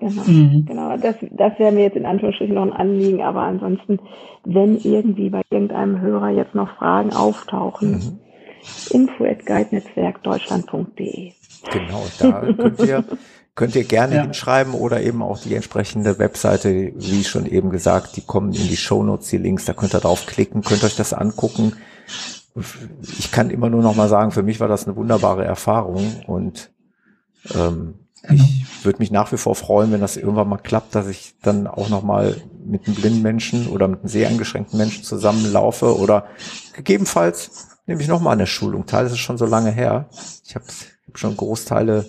Genau, mhm. genau. Das, das wäre mir jetzt in Anführungsstrichen noch ein Anliegen, aber ansonsten, wenn irgendwie bei irgendeinem Hörer jetzt noch Fragen auftauchen, mhm. info at guidenetzwerkdeutschland.de. Genau, da könnt ihr, könnt ihr gerne ja. hinschreiben oder eben auch die entsprechende Webseite, wie schon eben gesagt, die kommen in die Shownotes, die Links, da könnt ihr drauf klicken, könnt euch das angucken. Ich kann immer nur noch mal sagen, für mich war das eine wunderbare Erfahrung und ähm, Genau. Ich würde mich nach wie vor freuen, wenn das irgendwann mal klappt, dass ich dann auch noch mal mit einem blinden Menschen oder mit einem sehr eingeschränkten Menschen zusammenlaufe oder gegebenenfalls nehme ich noch mal eine Schulung teil. Das ist schon so lange her. Ich habe hab schon Großteile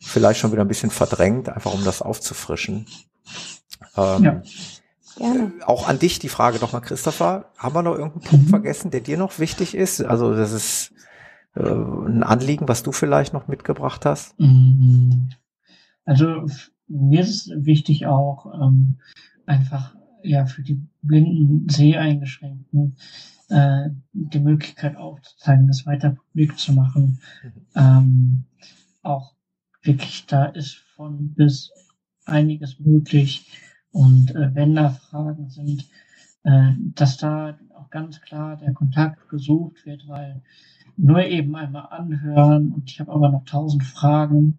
vielleicht schon wieder ein bisschen verdrängt, einfach um das aufzufrischen. Ähm, ja. Gerne. Äh, auch an dich die Frage nochmal, Christopher. Haben wir noch irgendeinen Punkt mhm. vergessen, der dir noch wichtig ist? Also das ist äh, ein Anliegen, was du vielleicht noch mitgebracht hast? Mhm. Also mir ist wichtig auch ähm, einfach ja für die blinden Seheingeschränkten äh, die Möglichkeit aufzuzeigen, das weiter publik zu machen. Mhm. Ähm, auch wirklich da ist von bis einiges möglich und äh, wenn da Fragen sind, äh, dass da auch ganz klar der Kontakt gesucht wird, weil nur eben einmal anhören und ich habe aber noch tausend Fragen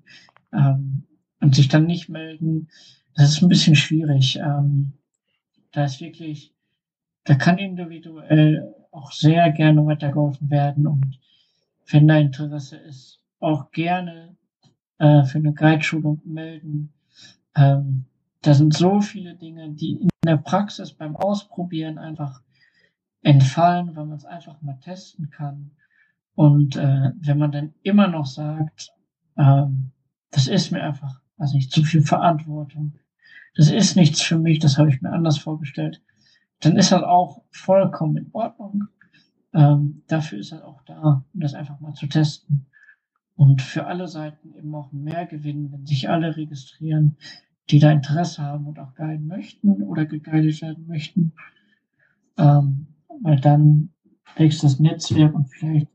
ähm, und sich dann nicht melden, das ist ein bisschen schwierig. Ähm, da ist wirklich, da kann individuell auch sehr gerne weitergeholfen werden und wenn da Interesse ist, auch gerne äh, für eine Guideschulung melden. Ähm, da sind so viele Dinge, die in der Praxis beim Ausprobieren einfach entfallen, weil man es einfach mal testen kann. Und äh, wenn man dann immer noch sagt, ähm, das ist mir einfach, also nicht zu viel Verantwortung, das ist nichts für mich, das habe ich mir anders vorgestellt, dann ist das auch vollkommen in Ordnung. Ähm, dafür ist er auch da, um das einfach mal zu testen. Und für alle Seiten eben auch mehr gewinnen, wenn sich alle registrieren, die da Interesse haben und auch guiden möchten oder geguidet werden möchten. Ähm, weil dann wächst das Netzwerk und vielleicht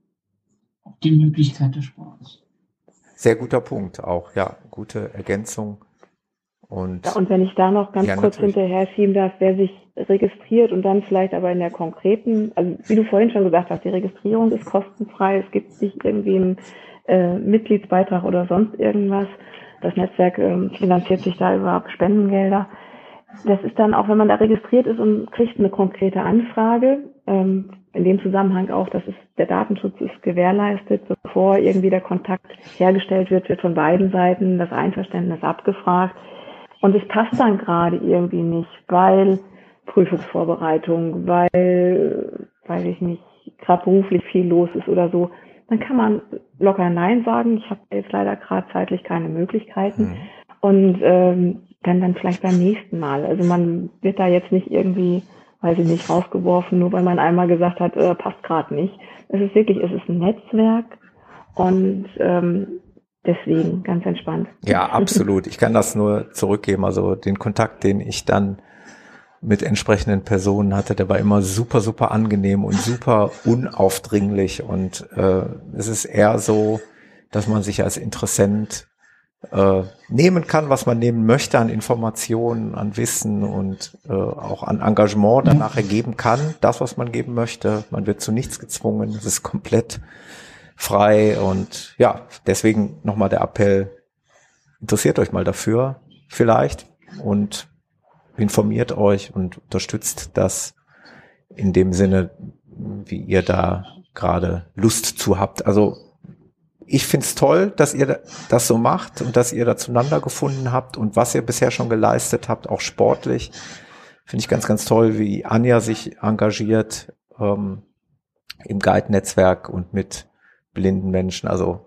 die Möglichkeit des Sports. Sehr guter Punkt auch, ja, gute Ergänzung. Und, ja, und wenn ich da noch ganz ja, kurz natürlich. hinterher schieben darf, wer sich registriert und dann vielleicht aber in der konkreten, also wie du vorhin schon gesagt hast, die Registrierung ist kostenfrei, es gibt nicht irgendwie einen äh, Mitgliedsbeitrag oder sonst irgendwas. Das Netzwerk äh, finanziert sich da über Spendengelder. Das ist dann auch, wenn man da registriert ist und kriegt eine konkrete Anfrage, ähm, in dem Zusammenhang auch, dass es, der Datenschutz ist gewährleistet, bevor irgendwie der Kontakt hergestellt wird, wird von beiden Seiten das Einverständnis abgefragt. Und es passt dann gerade irgendwie nicht, weil Prüfungsvorbereitung, weil, weiß ich nicht, gerade beruflich viel los ist oder so, dann kann man locker Nein sagen. Ich habe jetzt leider gerade zeitlich keine Möglichkeiten. Mhm. Und ähm, dann dann vielleicht beim nächsten Mal. Also man wird da jetzt nicht irgendwie weiß ich nicht, rausgeworfen, nur weil man einmal gesagt hat, äh, passt gerade nicht. Es ist wirklich, es ist ein Netzwerk und ähm, deswegen ganz entspannt. Ja, absolut. Ich kann das nur zurückgeben. Also den Kontakt, den ich dann mit entsprechenden Personen hatte, der war immer super, super angenehm und super unaufdringlich. Und äh, es ist eher so, dass man sich als Interessent äh, nehmen kann, was man nehmen möchte an Informationen, an Wissen und äh, auch an Engagement dann nachher geben kann, das, was man geben möchte. Man wird zu nichts gezwungen, es ist komplett frei und ja, deswegen nochmal der Appell, interessiert euch mal dafür vielleicht und informiert euch und unterstützt das in dem Sinne, wie ihr da gerade Lust zu habt. Also ich find's toll, dass ihr das so macht und dass ihr da zueinander gefunden habt und was ihr bisher schon geleistet habt, auch sportlich. Finde ich ganz, ganz toll, wie Anja sich engagiert ähm, im Guide-Netzwerk und mit blinden Menschen. Also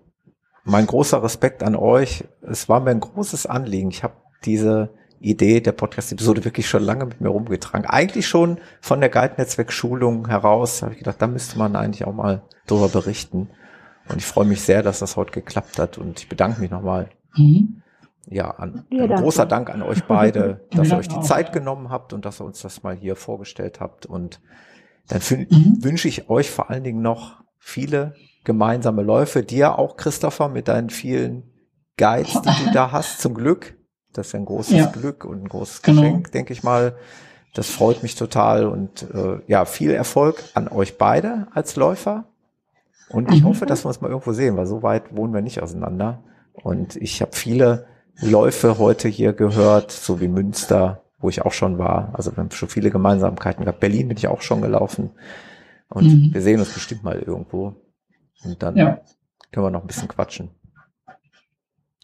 mein großer Respekt an euch. Es war mir ein großes Anliegen. Ich habe diese Idee der Podcast-Episode wirklich schon lange mit mir rumgetragen. Eigentlich schon von der Guide-Netzwerk-Schulung heraus habe ich gedacht, da müsste man eigentlich auch mal drüber berichten. Und ich freue mich sehr, dass das heute geklappt hat und ich bedanke mich nochmal. Mhm. Ja, an, ja, ein großer Dank an euch beide, dass ihr euch die Zeit genommen habt und dass ihr uns das mal hier vorgestellt habt. Und dann mhm. wünsche ich euch vor allen Dingen noch viele gemeinsame Läufe. Dir auch, Christopher, mit deinen vielen Guides, die du da hast, zum Glück. Das ist ein großes ja. Glück und ein großes genau. Geschenk, denke ich mal. Das freut mich total und äh, ja, viel Erfolg an euch beide als Läufer. Und ich mhm. hoffe, dass wir uns mal irgendwo sehen, weil so weit wohnen wir nicht auseinander. Und ich habe viele Läufe heute hier gehört, so wie Münster, wo ich auch schon war. Also wir haben schon viele Gemeinsamkeiten gehabt. Berlin bin ich auch schon gelaufen. Und mhm. wir sehen uns bestimmt mal irgendwo. Und dann ja. können wir noch ein bisschen quatschen.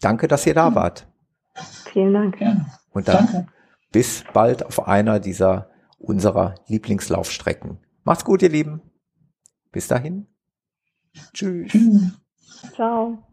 Danke, dass ihr da wart. Vielen Dank. Ja. Und dann Danke. bis bald auf einer dieser unserer Lieblingslaufstrecken. Macht's gut, ihr Lieben. Bis dahin. Tschüss. Ciao.